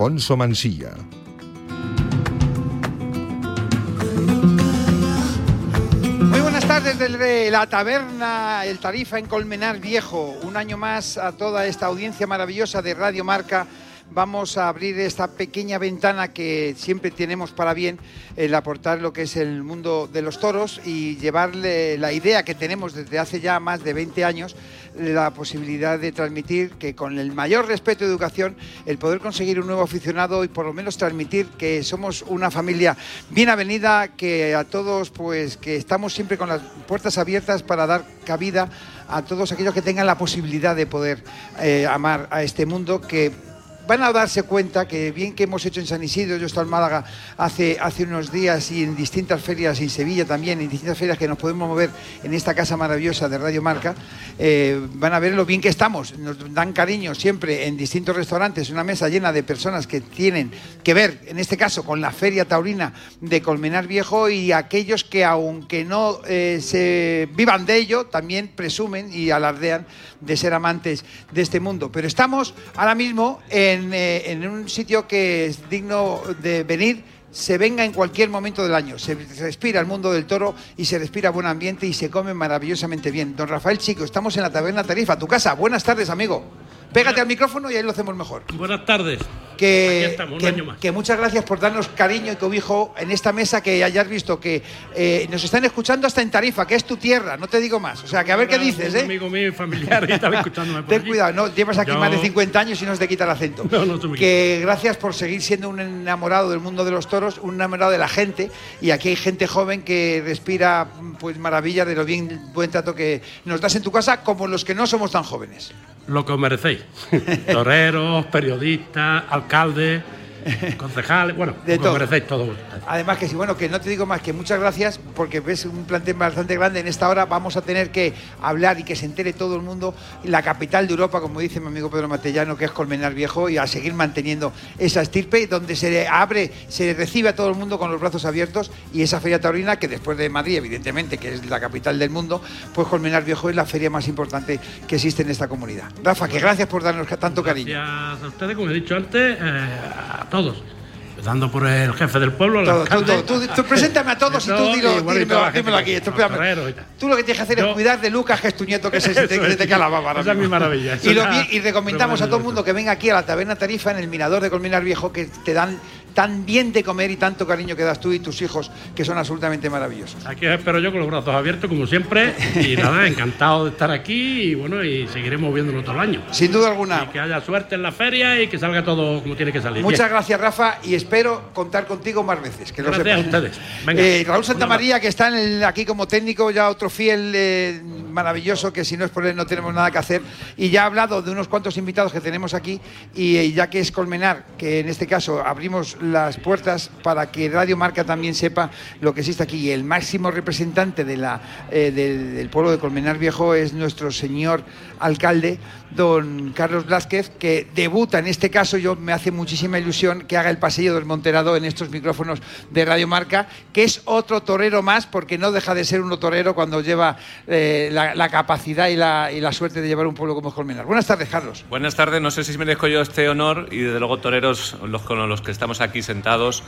Alfonso Mansilla. Muy buenas tardes desde la taberna El Tarifa en Colmenar Viejo. Un año más a toda esta audiencia maravillosa de Radio Marca. Vamos a abrir esta pequeña ventana que siempre tenemos para bien el aportar lo que es el mundo de los toros y llevarle la idea que tenemos desde hace ya más de 20 años, la posibilidad de transmitir que con el mayor respeto y educación, el poder conseguir un nuevo aficionado y por lo menos transmitir que somos una familia bien avenida, que a todos pues que estamos siempre con las puertas abiertas para dar cabida a todos aquellos que tengan la posibilidad de poder eh, amar a este mundo que van a darse cuenta que bien que hemos hecho en San Isidro, yo he estado en Málaga hace, hace unos días y en distintas ferias, en Sevilla también, en distintas ferias que nos podemos mover en esta casa maravillosa de Radio Marca, eh, van a ver lo bien que estamos. Nos dan cariño siempre en distintos restaurantes, una mesa llena de personas que tienen que ver, en este caso, con la Feria Taurina de Colmenar Viejo y aquellos que, aunque no eh, se vivan de ello, también presumen y alardean de ser amantes de este mundo. Pero estamos ahora mismo en, eh, en un sitio que es digno de venir se venga en cualquier momento del año. Se respira el mundo del toro y se respira buen ambiente y se come maravillosamente bien. Don Rafael Chico, estamos en la taberna Tarifa, tu casa. Buenas tardes, amigo. Pégate al micrófono y ahí lo hacemos mejor. Buenas tardes. Que, Aquí estamos, un que- año más. que muchas gracias por darnos cariño y cobijo en esta mesa que hayas visto que eh, nos están escuchando hasta en Tarifa, que es tu tierra, no te digo más. O sea, que a ver qué dices, Un ¿eh? amigo mío y familiar y estaba escuchándome por Ten cuidado, no, llevas aquí Yo- más de 50 años y no se te quita el acento. No, no que gracias por seguir siendo un enamorado del mundo de los toros, un enamorado de la gente. Y aquí hay gente joven que respira pues maravillas de lo bien buen trato que nos das en tu casa, como los que no somos tan jóvenes. Lo que os merecéis. Toreros, periodistas, alcaldes, concejales, bueno, De todo. merecéis. Además que sí, bueno, que no te digo más que muchas gracias porque ves un plantel bastante grande. En esta hora vamos a tener que hablar y que se entere todo el mundo la capital de Europa, como dice mi amigo Pedro Matellano, que es Colmenar Viejo, y a seguir manteniendo esa estirpe donde se abre, se recibe a todo el mundo con los brazos abiertos y esa feria taurina que después de Madrid, evidentemente, que es la capital del mundo, pues Colmenar Viejo es la feria más importante que existe en esta comunidad. Rafa, que gracias por darnos tanto cariño. Gracias a ustedes, como he dicho antes, eh, todos. Empezando por el jefe del pueblo, Todo, tú, tú, tú preséntame a todos y tú dilo, dímelo, que- aquí. Tú lo que tienes que hacer es Yo- cuidar de Lucas, que es tu nieto, que se, te, se te la baba. Esa es mi maravilla, Y, lo y recomendamos a todo el mundo que venga aquí a la taberna Tarifa en el Mirador de Colmenar Viejo, que te dan tan bien de comer y tanto cariño que das tú y tus hijos, que son absolutamente maravillosos. Aquí os espero yo con los brazos abiertos, como siempre. Y nada, encantado de estar aquí y bueno, y seguiremos viéndonos todo el año. Sin duda alguna. Y que haya suerte en la feria y que salga todo como tiene que salir. Muchas Bien. gracias, Rafa, y espero contar contigo más veces. Que lo Gracias sepas. a ustedes. Venga, Eh, Raúl Santamaría, que está en el- aquí como técnico, ya otro fiel eh, maravilloso, que si no es por él no tenemos nada que hacer. Y ya ha hablado de unos cuantos invitados que tenemos aquí, y eh, ya que es Colmenar, que en este caso abrimos las puertas para que Radio Marca también sepa lo que existe aquí. Y el máximo representante de la, eh, del, pueblo de Colmenar Viejo es nuestro señor alcalde, don Carlos Blázquez, que debuta en este caso. Yo me hace muchísima ilusión que haga el pasillo del Monterado en estos micrófonos de Radio Marca, que es otro torero más, porque no deja de ser uno torero cuando lleva eh, la, capacidad y la, y la suerte de llevar un pueblo como Colmenar. Buenas tardes, Carlos. Buenas tardes, no sé si merezco yo este honor y desde luego toreros los con los que estamos aquí sentados,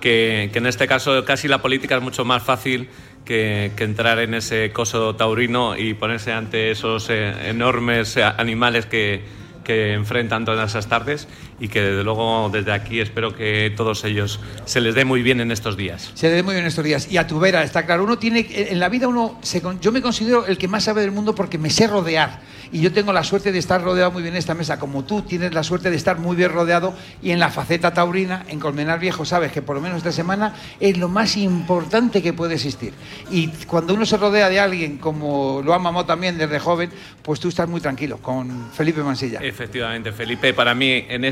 que, en este caso casi la política es mucho más fácil que, que entrar en ese coso taurino y ponerse ante esos eh, enormes eh, animales que, que enfrentan todas esas tardes y que desde luego desde aquí espero que todos ellos se les dé muy bien en estos días. Se le dé muy bien estos días. Y a tu vera, está claro. Uno tiene. En la vida, uno. se yo me considero el que más sabe del mundo porque me sé rodear. Y yo tengo la suerte de estar rodeado muy bien en esta mesa. Como tú tienes la suerte de estar muy bien rodeado. Y en la faceta taurina, en Colmenar Viejo, sabes que por lo menos esta semana es lo más importante que puede existir. Y cuando uno se rodea de alguien como lo ha mamado también desde joven, pues tú estás muy tranquilo con Felipe Mansilla. Efectivamente, Felipe, para mí en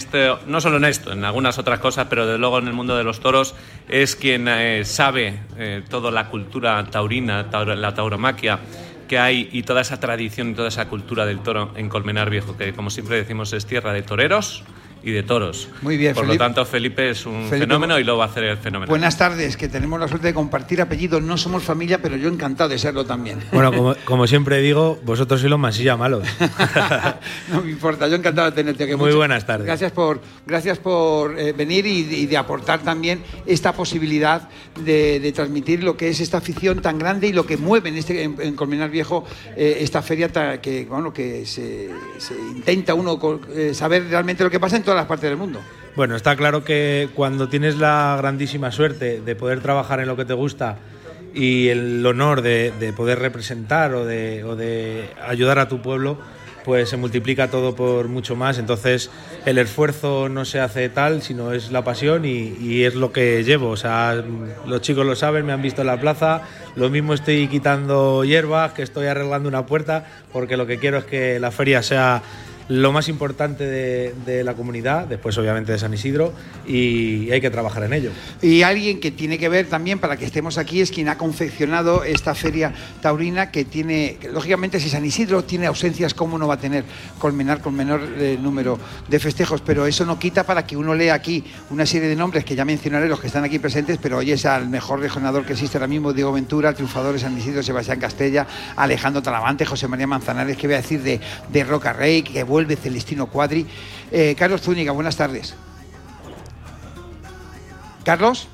no solo en esto, en algunas otras cosas, pero desde luego en el mundo de los toros es quien eh, sabe eh, toda la cultura taurina, tauro- la tauromaquia que hay y toda esa tradición y toda esa cultura del toro en Colmenar Viejo, que como siempre decimos es tierra de toreros y de toros. Muy bien, Por Felipe. lo tanto, Felipe es un Felipe, fenómeno y lo va a hacer el fenómeno. Buenas tardes, que tenemos la suerte de compartir apellidos. No somos familia, pero yo encantado de serlo también. Bueno, como, como siempre digo, vosotros sois los masilla malos. no me importa, yo encantado de tenerte aquí. Muy buenas tardes. Gracias por, gracias por eh, venir y, y de aportar también esta posibilidad de, de transmitir lo que es esta afición tan grande y lo que mueve en, este, en, en Colmenar Viejo eh, esta feria ta- que, bueno, que se, se intenta uno eh, saber realmente lo que pasa en todas las partes del mundo. Bueno, está claro que cuando tienes la grandísima suerte de poder trabajar en lo que te gusta y el honor de, de poder representar o de, o de ayudar a tu pueblo, pues se multiplica todo por mucho más. Entonces el esfuerzo no se hace tal, sino es la pasión y, y es lo que llevo. O sea, los chicos lo saben, me han visto en la plaza. Lo mismo estoy quitando hierbas, que estoy arreglando una puerta, porque lo que quiero es que la feria sea lo más importante de, la comunidad, después obviamente de San Isidro, y hay que trabajar en ello. Y alguien que tiene que ver también para que estemos aquí es quien ha confeccionado esta feria taurina que tiene, lógicamente si San Isidro tiene ausencias, ¿cómo no va a tener Colmenar con menor eh, número de festejos? Pero eso no quita para que uno lea aquí una serie de nombres que ya mencionaré los que están aquí presentes, pero hoy es al mejor regionador que existe ahora mismo, Diego Ventura, el triunfador de San Isidro, Sebastián Castella, Alejandro Talavante, José María Manzanares, que voy a decir de, de Roca Rey, que vuelve Celestino Cuadri. Eh, Carlos Zúñiga, buenas tardes. Carlos.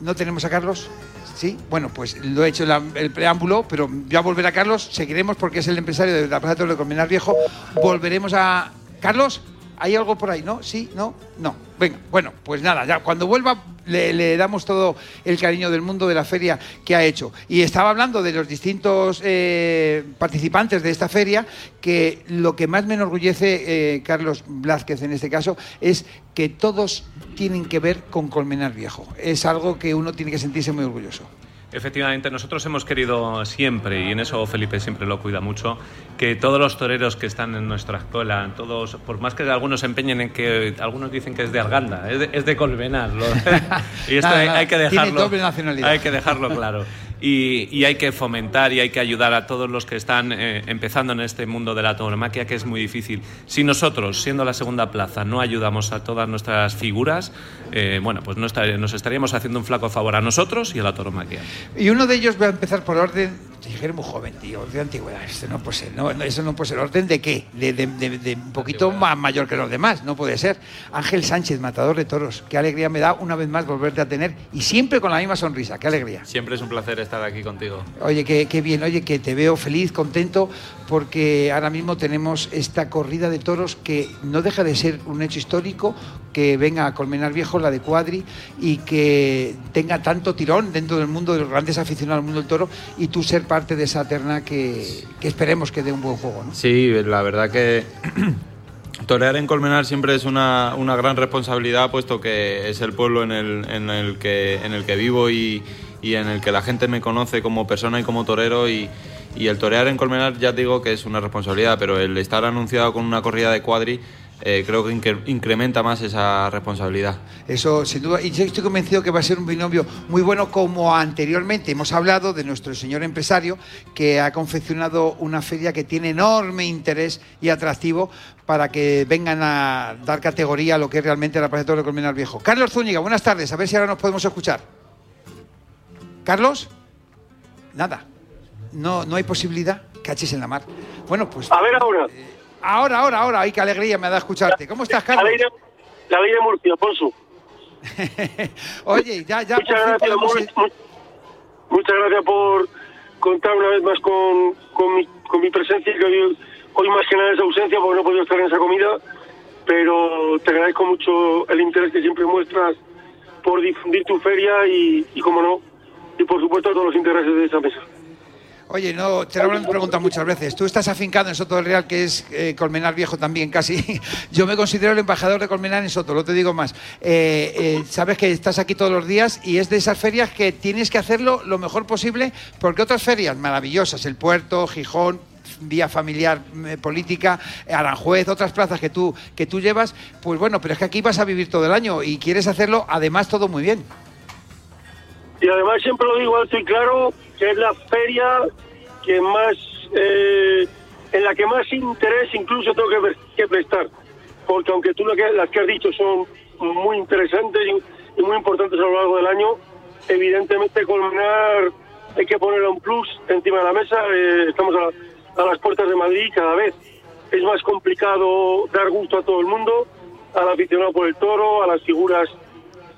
¿No tenemos a Carlos? Sí, bueno, pues lo he hecho el preámbulo, pero voy a volver a Carlos. Seguiremos porque es el empresario de la Plaza de Colmenar Viejo. Volveremos a. ¿Carlos? ¿Hay algo por ahí? ¿No? ¿Sí? ¿No? No. Venga, bueno, pues nada, ya cuando vuelva le, damos todo el cariño del mundo de la feria que ha hecho. Y estaba hablando de los distintos eh, participantes de esta feria, que lo que más me enorgullece, eh, Carlos Blázquez en este caso, es que todos tienen que ver con Colmenar Viejo. Es algo que uno tiene que sentirse muy orgulloso. Efectivamente, nosotros hemos querido siempre, y en eso Felipe siempre lo cuida mucho, que todos los toreros que están en nuestra escuela, todos, por más que algunos se empeñen en que algunos dicen que es de Arganda, es de, es de Colmenar, y esto que dejarlo, hay que dejarlo claro. Y, y hay que fomentar y hay que ayudar a todos los que están eh, empezando en este mundo de la tauromaquia, que es muy difícil. Si nosotros, siendo la segunda plaza, no ayudamos a todas nuestras figuras, eh, bueno, pues no estar- nos estaríamos haciendo un flaco favor a nosotros y a la tauromaquia. Y uno de ellos va a empezar por orden. Dije, muy joven, tío, de antigüedad. Esto no puede ser. No, no, eso no puede ser. ¿Orden de qué? De, de- de- de un poquito más mayor que los demás. No puede ser. Ángel Sánchez, matador de toros. Qué alegría me da una vez más volverte a tener. Y siempre con la misma sonrisa. Qué alegría. Siempre es un placer estar aquí contigo. Oye, qué, qué bien, oye, que te veo feliz, contento, porque ahora mismo tenemos esta corrida de toros que no deja de ser un hecho histórico, que venga a Colmenar Viejo, la de Cuadri, y que tenga tanto tirón dentro del mundo de los grandes aficionados al mundo del toro, y tú ser parte de esa terna que, que esperemos que dé un buen juego, ¿no? Sí, la verdad que torear en Colmenar siempre es una, una gran responsabilidad, puesto que es el pueblo en el, en el, que, en el que vivo y, y en el que la gente me conoce como persona y como torero. Y, y el torear en Colmenar ya digo que es una responsabilidad, pero el estar anunciado con una corrida de cuadri eh, creo que incre- incrementa más esa responsabilidad. Eso, sin duda, y yo estoy convencido que va a ser un binomio muy bueno, como anteriormente hemos hablado de nuestro señor empresario, que ha confeccionado una feria que tiene enorme interés y atractivo para que vengan a dar categoría a lo que es realmente la Plaza de Colmenar Viejo. Carlos Zúñiga, buenas tardes, a ver si ahora nos podemos escuchar. ¿Carlos? Nada. No, no hay posibilidad. Caches en la mar. Bueno, pues. A ver ahora. Ahora, ahora, ahora. Ay, qué alegría me da escucharte. ¿Cómo estás, La Carlos? ley de, la ley de Murcia, Ponsu. Oye, ya, ya Muchas gracias, podemos- mu- mu- muchas gracias por contar una vez más con, con, mi, con mi presencia, que hoy, hoy más que nada es ausencia porque no he podido estar en esa comida, pero te agradezco mucho el interés que siempre muestras por difundir tu feria y, y como no, y por supuesto todos los intereses de esa mesa. Oye, no, te lo han preguntado muchas veces. Tú estás afincado en Soto del Real, que es eh, Colmenar Viejo también, casi. Yo me considero el embajador de Colmenar en Soto, no te digo más. Eh, eh, sabes que estás aquí todos los días y es de esas ferias que tienes que hacerlo lo mejor posible, porque otras ferias maravillosas, el Puerto, Gijón, vía familiar eh, política, Aranjuez, otras plazas que tú, que tú llevas, pues bueno, pero es que aquí vas a vivir todo el año y quieres hacerlo además todo muy bien. Y además siempre lo digo alto y claro, que es la feria que más, eh, en la que más interés incluso tengo que, que prestar. porque aunque tú las que has dicho son muy interesantes y, muy importantes a lo largo del año, evidentemente Colmenar hay que poner un plus encima de la mesa. Eh, estamos a, las puertas de Madrid cada vez es más complicado dar gusto a todo el mundo, al aficionado por el toro, a las figuras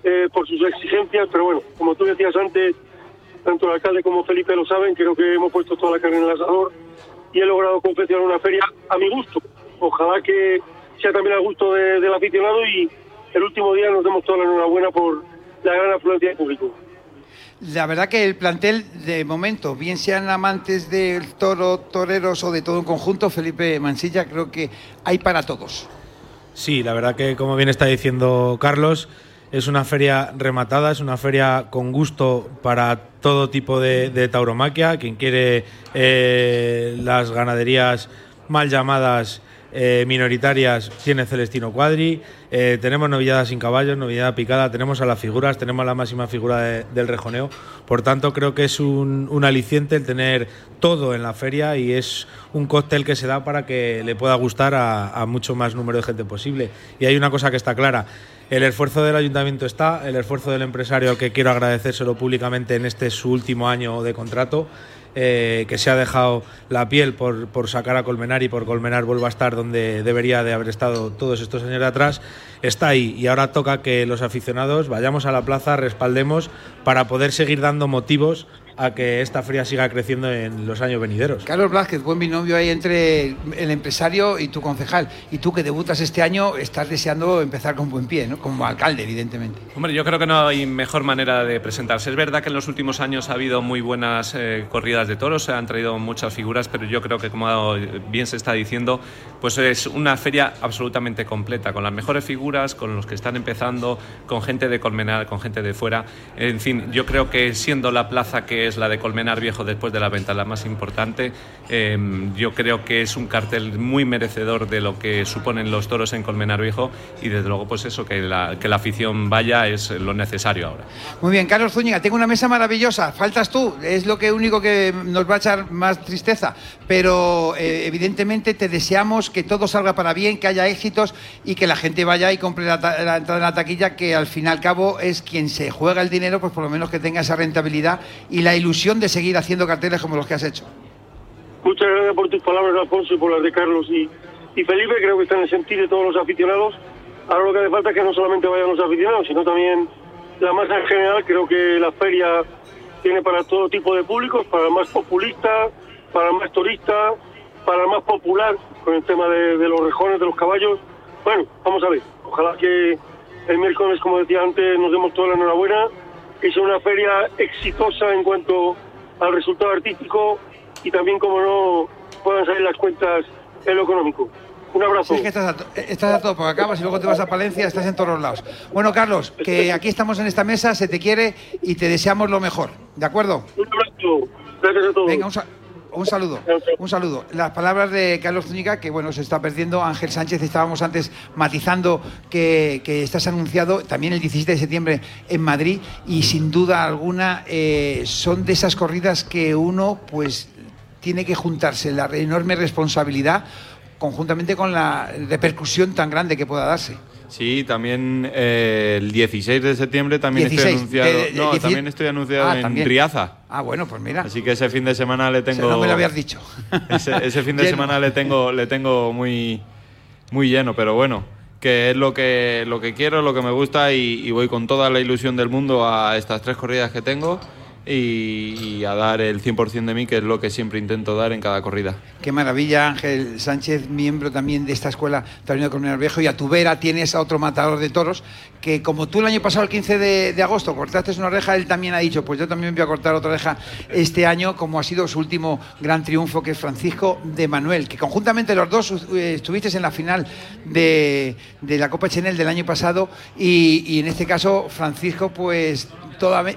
eh, por sus exigencias, pero bueno, como tú decías antes, tanto el alcalde como Felipe lo saben, creo que hemos puesto toda la carne en el asador y he logrado confeccionar una feria a mi gusto. Ojalá que sea también al gusto del aficionado y el último día nos demos toda la enhorabuena por la gran afluencia de público. La verdad que el plantel de momento, bien sean amantes del toro, toreros o de todo en conjunto, Felipe Mansilla, creo que hay para todos. Sí, la verdad que como bien está diciendo Carlos, es una feria rematada, es una feria con gusto para todo tipo de, tauromaquia. Quien quiere eh, las ganaderías mal llamadas eh, minoritarias tiene Celestino Cuadri. Eh, tenemos novilladas sin caballos, novillada picada, tenemos a las figuras, tenemos la máxima figura del rejoneo. Por tanto, creo que es un, aliciente el tener todo en la feria y es un cóctel que se da para que le pueda gustar a, a mucho más número de gente posible. Y hay una cosa que está clara el esfuerzo del ayuntamiento está, el esfuerzo del empresario que quiero agradecérselo públicamente en este su último año de contrato. Eh, que se ha dejado la piel por, por, sacar a Colmenar y por Colmenar vuelva a estar donde debería de haber estado todos estos años atrás, está ahí. Y ahora toca que los aficionados vayamos a la plaza, respaldemos para poder seguir dando motivos a que esta feria siga creciendo en los años venideros. Carlos Blázquez, buen binomio ahí entre el empresario y tu concejal. Y tú que debutas este año, estás deseando empezar con buen pie, ¿no? Como alcalde, evidentemente. Hombre, yo creo que no hay mejor manera de presentarse. Es verdad que en los últimos años ha habido muy buenas eh, corridas de toros, se han traído muchas figuras, pero yo creo que, como bien se está diciendo, pues es una feria absolutamente completa, con las mejores figuras, con los que están empezando, con gente de Colmenar, con gente de fuera. En fin, yo creo que siendo la plaza que es la de Colmenar Viejo después de la venta, la más importante. Em, yo creo que es un cartel muy merecedor de lo que suponen los toros en Colmenar Viejo y desde luego pues eso, que la, que la afición vaya es lo necesario ahora. Muy bien, Carlos Zúñiga, tengo una mesa maravillosa, faltas tú, es lo que único que nos va a echar más tristeza, pero eh, evidentemente te deseamos que todo salga para bien, que haya éxitos y que la gente vaya y compre la, la entrada en la taquilla, que al fin y al cabo es quien se juega el dinero, pues por lo menos que tenga esa rentabilidad y la ilusión de seguir haciendo carteles como los que has hecho. Muchas gracias por tus palabras, Alfonso, y por las de Carlos y, y Felipe. Creo que están en el sentido de todos los aficionados. Ahora lo que hace falta es que no solamente vayan los aficionados, sino también la masa en general. Creo que la feria tiene para todo tipo de públicos, para el más populista, para el más turista, para el más popular, con el tema de, de los rejones, de los caballos. Bueno, vamos a ver. Ojalá que el miércoles, como decía antes, nos demos toda la enhorabuena es una feria exitosa en cuanto al resultado artístico y también, como no, puedan salir las cuentas en lo económico. Un abrazo. Sí, que estás a, estás a todo, porque acabas y luego te vas a Palencia, estás en todos los lados. Bueno, Carlos, que aquí estamos en esta mesa, se te quiere y te deseamos lo mejor. ¿De acuerdo? Un abrazo. Gracias a todos. Venga, un, un saludo, un saludo. Las palabras de Carlos Zúñiga, que bueno, se está perdiendo. Ángel Sánchez, estábamos antes matizando que, estás anunciado también el 17 de septiembre en Madrid y sin duda alguna eh, son de esas corridas que uno pues tiene que juntarse la enorme responsabilidad conjuntamente con la repercusión tan grande que pueda darse. Sí, también eh, el 16 de septiembre también estoy anunciado. no, también estoy anunciado ah, en Riaza. Ah, bueno, pues mira. Así que ese fin de semana le tengo. no me lo habías dicho. ese, fin de semana le tengo, le tengo muy, muy lleno, pero bueno, que es lo que, lo que quiero, lo que me gusta y voy con toda la ilusión del mundo a estas tres corridas que tengo y, a dar el 100% de mí, que es lo que siempre intento dar en cada corrida. Qué maravilla, Ángel Sánchez, miembro también de esta escuela Taurino de Coronel Viejo, y a tu vera tienes a otro matador de toros, que como tú el año pasado, el 15 de, agosto, cortaste una oreja, él también ha dicho, pues yo también voy a cortar otra oreja este año, como ha sido su último gran triunfo, que es Francisco de Manuel, que conjuntamente los dos eh, estuviste en la final de, la Copa Chenel del año pasado, y en este caso, Francisco, pues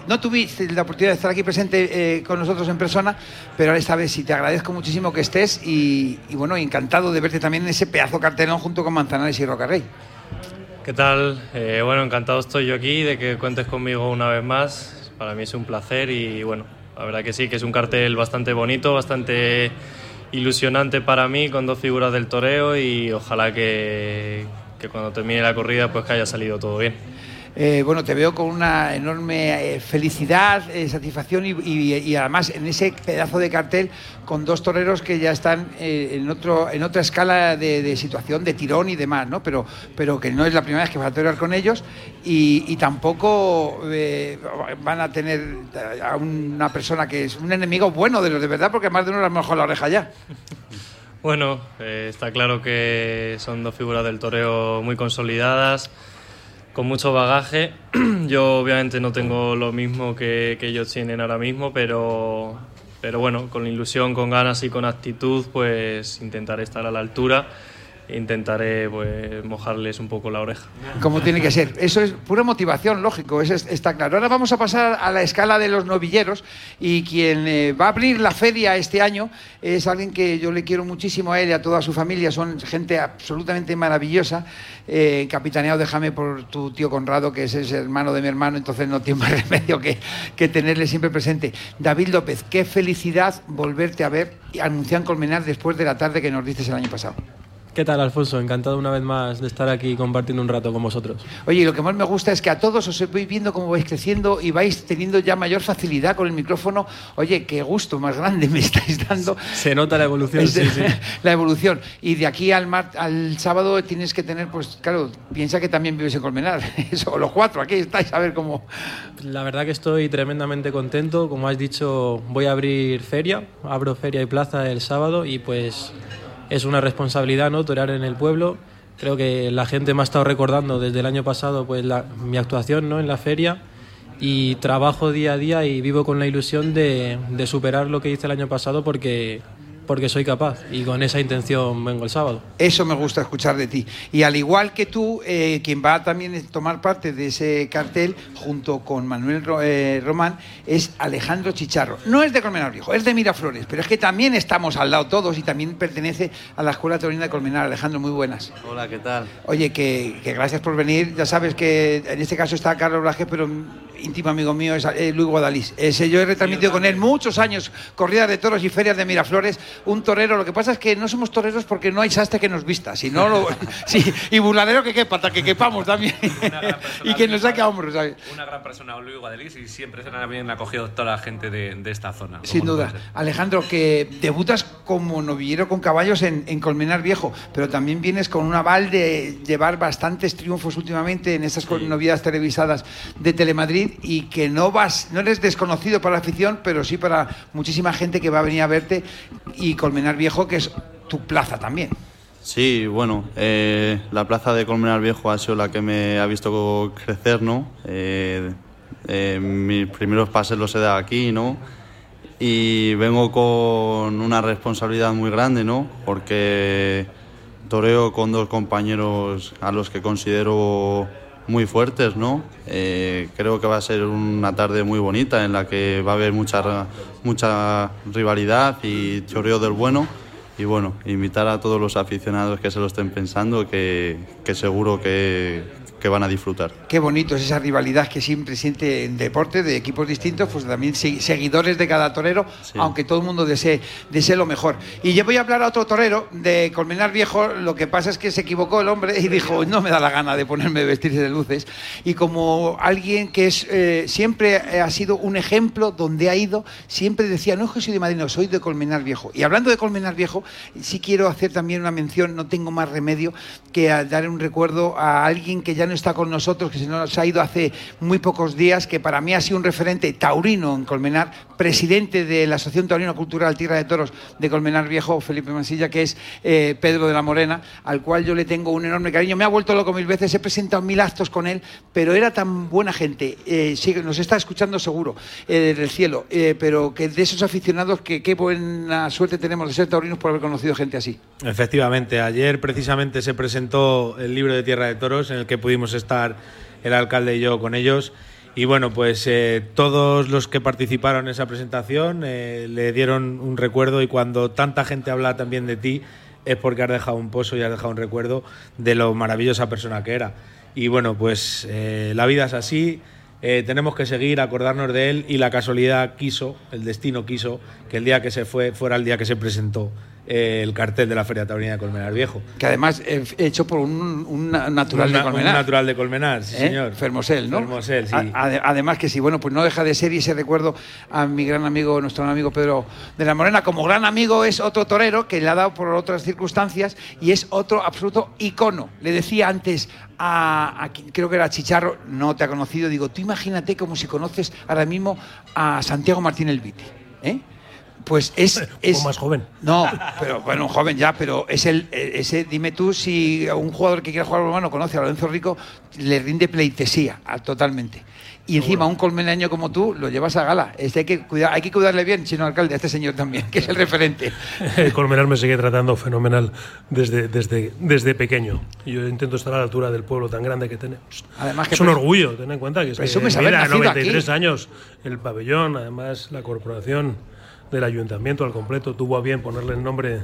no tuviste la oportunidad de estar aquí presente eh, con nosotros en persona, pero esta vez sí te agradezco muchísimo que estés y, bueno, encantado de verte también en ese pedazo cartelón junto con Manzanares y Rocarrey. ¿Qué tal? Eh, bueno, encantado estoy yo aquí de que cuentes conmigo una vez más. Para mí es un placer y bueno, la verdad que sí, que es un cartel bastante bonito, bastante ilusionante para mí con dos figuras del toreo y ojalá que, que cuando termine la corrida pues que haya salido todo bien. Eh, bueno, te veo con una enorme eh, felicidad, eh, satisfacción y, además en ese pedazo de cartel con dos toreros que ya están en, otro, en otra escala de, situación, de tirón y demás, ¿no? Pero, pero que no es la primera vez que vas a torear con ellos y, tampoco van a tener a una persona que es un enemigo bueno de los de verdad, porque más de uno le ha mejor la oreja ya. Bueno, está claro que son dos figuras del toreo muy consolidadas con mucho bagaje. Yo obviamente no tengo lo mismo que, ellos tienen ahora mismo, pero, pero bueno, con ilusión, con ganas y con actitud, pues intentaré estar a la altura intentaré pues, mojarles un poco la oreja. Como tiene que ser. Eso es pura motivación, lógico, eso está claro. Ahora vamos a pasar a la escala de los novilleros y quien eh, va a abrir la feria este año es alguien que yo le quiero muchísimo a él y a toda su familia. Son gente absolutamente maravillosa. Eh, capitaneado, déjame por tu tío Conrado, que es, el hermano de mi hermano, entonces no tiene más remedio que, que tenerle siempre presente. David López, qué felicidad volverte a ver y anunciar Colmenar después de la tarde que nos dices el año pasado. ¿Qué tal, Alfonso? Encantado una vez más de estar aquí compartiendo un rato con vosotros. Oye, lo que más me gusta es que a todos os voy viendo cómo vais creciendo y vais teniendo ya mayor facilidad con el micrófono. Oye, qué gusto más grande me estáis dando. Se nota la evolución, sí, sí. La evolución. Y de aquí al, al sábado tienes que tener, pues claro, piensa que también vives en Colmenar. Eso, los cuatro, aquí estáis a ver cómo. La verdad que estoy tremendamente contento. Como has dicho, voy a abrir feria. Abro feria y plaza el sábado y pues es una responsabilidad, ¿no? Torear en el pueblo. Creo que la gente me ha estado recordando desde el año pasado pues mi actuación ¿no? en la feria y trabajo día a día y vivo con la ilusión de, de superar lo que hice el año pasado porque porque soy capaz y con esa intención vengo el sábado. Eso me gusta escuchar de ti. Y al igual que tú, eh, quien va a también tomar parte de ese cartel junto con Manuel eh, Román es Alejandro Chicharro. No es de Colmenar Viejo, es de Miraflores, pero es que también estamos al lado todos y también pertenece a la Escuela Taurina de Colmenar. Alejandro, muy buenas. Hola, ¿qué tal? Oye, que, gracias por venir. Ya sabes que en este caso está Carlos Blaje, pero íntimo amigo mío es eh, Luis Guadalís. Ese, yo he retransmitido con él muchos años corridas de toros y ferias de Miraflores un torero. Lo que pasa es que no somos toreros porque no hay sastre que nos vista, sino lo, sí, y burladero que quepa, para que quepamos también. y que nos saque a hombros, ¿sabes? Una gran persona, Luis Guadalís, y siempre será bien acogido toda la gente de, de esta zona. Sin duda. Alejandro, que debutas como novillero con caballos en, en, Colmenar Viejo, pero también vienes con un aval de llevar bastantes triunfos últimamente en esas novedades televisadas de Telemadrid y que no vas, no eres desconocido para la afición, pero sí para muchísima gente que va a venir a verte y Colmenar Viejo, que es tu plaza también. Sí, bueno, eh, la plaza de Colmenar Viejo ha sido la que me ha visto crecer, ¿no? Eh, eh, mis primeros pases los he dado aquí, ¿no? Y vengo con una responsabilidad muy grande, ¿no? Porque toreo con dos compañeros a los que considero muy fuertes, ¿no? creo que va a ser una tarde muy bonita en la que va a haber mucha, mucha rivalidad y choreo del bueno. Y bueno, invitar a todos los aficionados que se lo estén pensando, que, que seguro que, que van a disfrutar. Qué bonito es esa rivalidad que siempre siente en deporte de equipos distintos, pues también seguidores de cada torero, aunque todo el mundo desee, desee lo mejor. Y yo voy a hablar a otro torero de Colmenar Viejo, lo que pasa es que se equivocó el hombre y dijo, no me da la gana de ponerme vestirse de luces. Y como alguien que es eh, siempre ha sido un ejemplo donde ha ido, siempre decía, no es que soy de Madrid, no, soy de Colmenar Viejo. Y hablando de Colmenar Viejo, sí quiero hacer también una mención, no tengo más remedio que dar un recuerdo a alguien que ya no está con nosotros, que se nos ha ido hace muy pocos días, que para mí ha sido un referente taurino en Colmenar, presidente de la Asociación Taurino Cultural Tierra de Toros de Colmenar Viejo, Felipe Mansilla, que es eh, Pedro de la Morena, al cual yo le tengo un enorme cariño. Me ha vuelto loco mil veces, he presentado mil actos con él, pero era tan buena gente. Eh, nos está escuchando seguro eh, del cielo, pero que de esos aficionados, que qué buena suerte tenemos de ser taurinos por haber conocido gente así. Efectivamente, ayer precisamente se presentó el libro de Tierra de Toros en el que pudimos estar el alcalde y yo con ellos. Y bueno, pues eh, todos los que participaron en esa presentación eh, le dieron un recuerdo y cuando tanta gente habla también de ti es porque has dejado un pozo y has dejado un recuerdo de lo maravillosa persona que era. Y bueno, pues eh, la vida es así, tenemos que seguir, acordarnos de él y la casualidad quiso, el destino quiso, que el día que se fue fuera el día que se presentó eh, el cartel de la Feria Taurina de Colmenar Viejo. Que además eh, hecho por un, un natural de Colmenar. Un natural de Colmenar, sí, ¿Eh? señor. Fermosel, ¿no? Fermosel, sí. A- además que sí, bueno, pues no deja de ser y ese recuerdo a mi gran amigo, nuestro gran amigo Pedro de la Morena, como gran amigo es otro torero que le ha dado por otras circunstancias y es otro absoluto icono. Le decía antes a, a creo que era Chicharro, no te ha conocido, digo, tú imagínate como si conoces ahora mismo a Santiago Martín El Viti, ¿eh? Pues es, es más joven. No, pero bueno, un joven ya, pero es el eh, ese dime tú si a un jugador que quiera jugar al balonmano conoce a Lorenzo Rico le rinde pleitesía a- totalmente. Y encima un colmenaño como tú lo llevas a gala. Este hay que cuidar, hay que cuidarle bien, señor alcalde, a este señor también, que es el referente. El Colmenar me sigue tratando fenomenal desde, desde, desde pequeño. Y Yo intento estar a la altura del pueblo tan grande que tenemos. Además que es un pres- orgullo, ten en cuenta que es que presumes haber mira, nacido 93 aquí. años el pabellón, además la corporación del ayuntamiento al completo tuvo a bien ponerle el nombre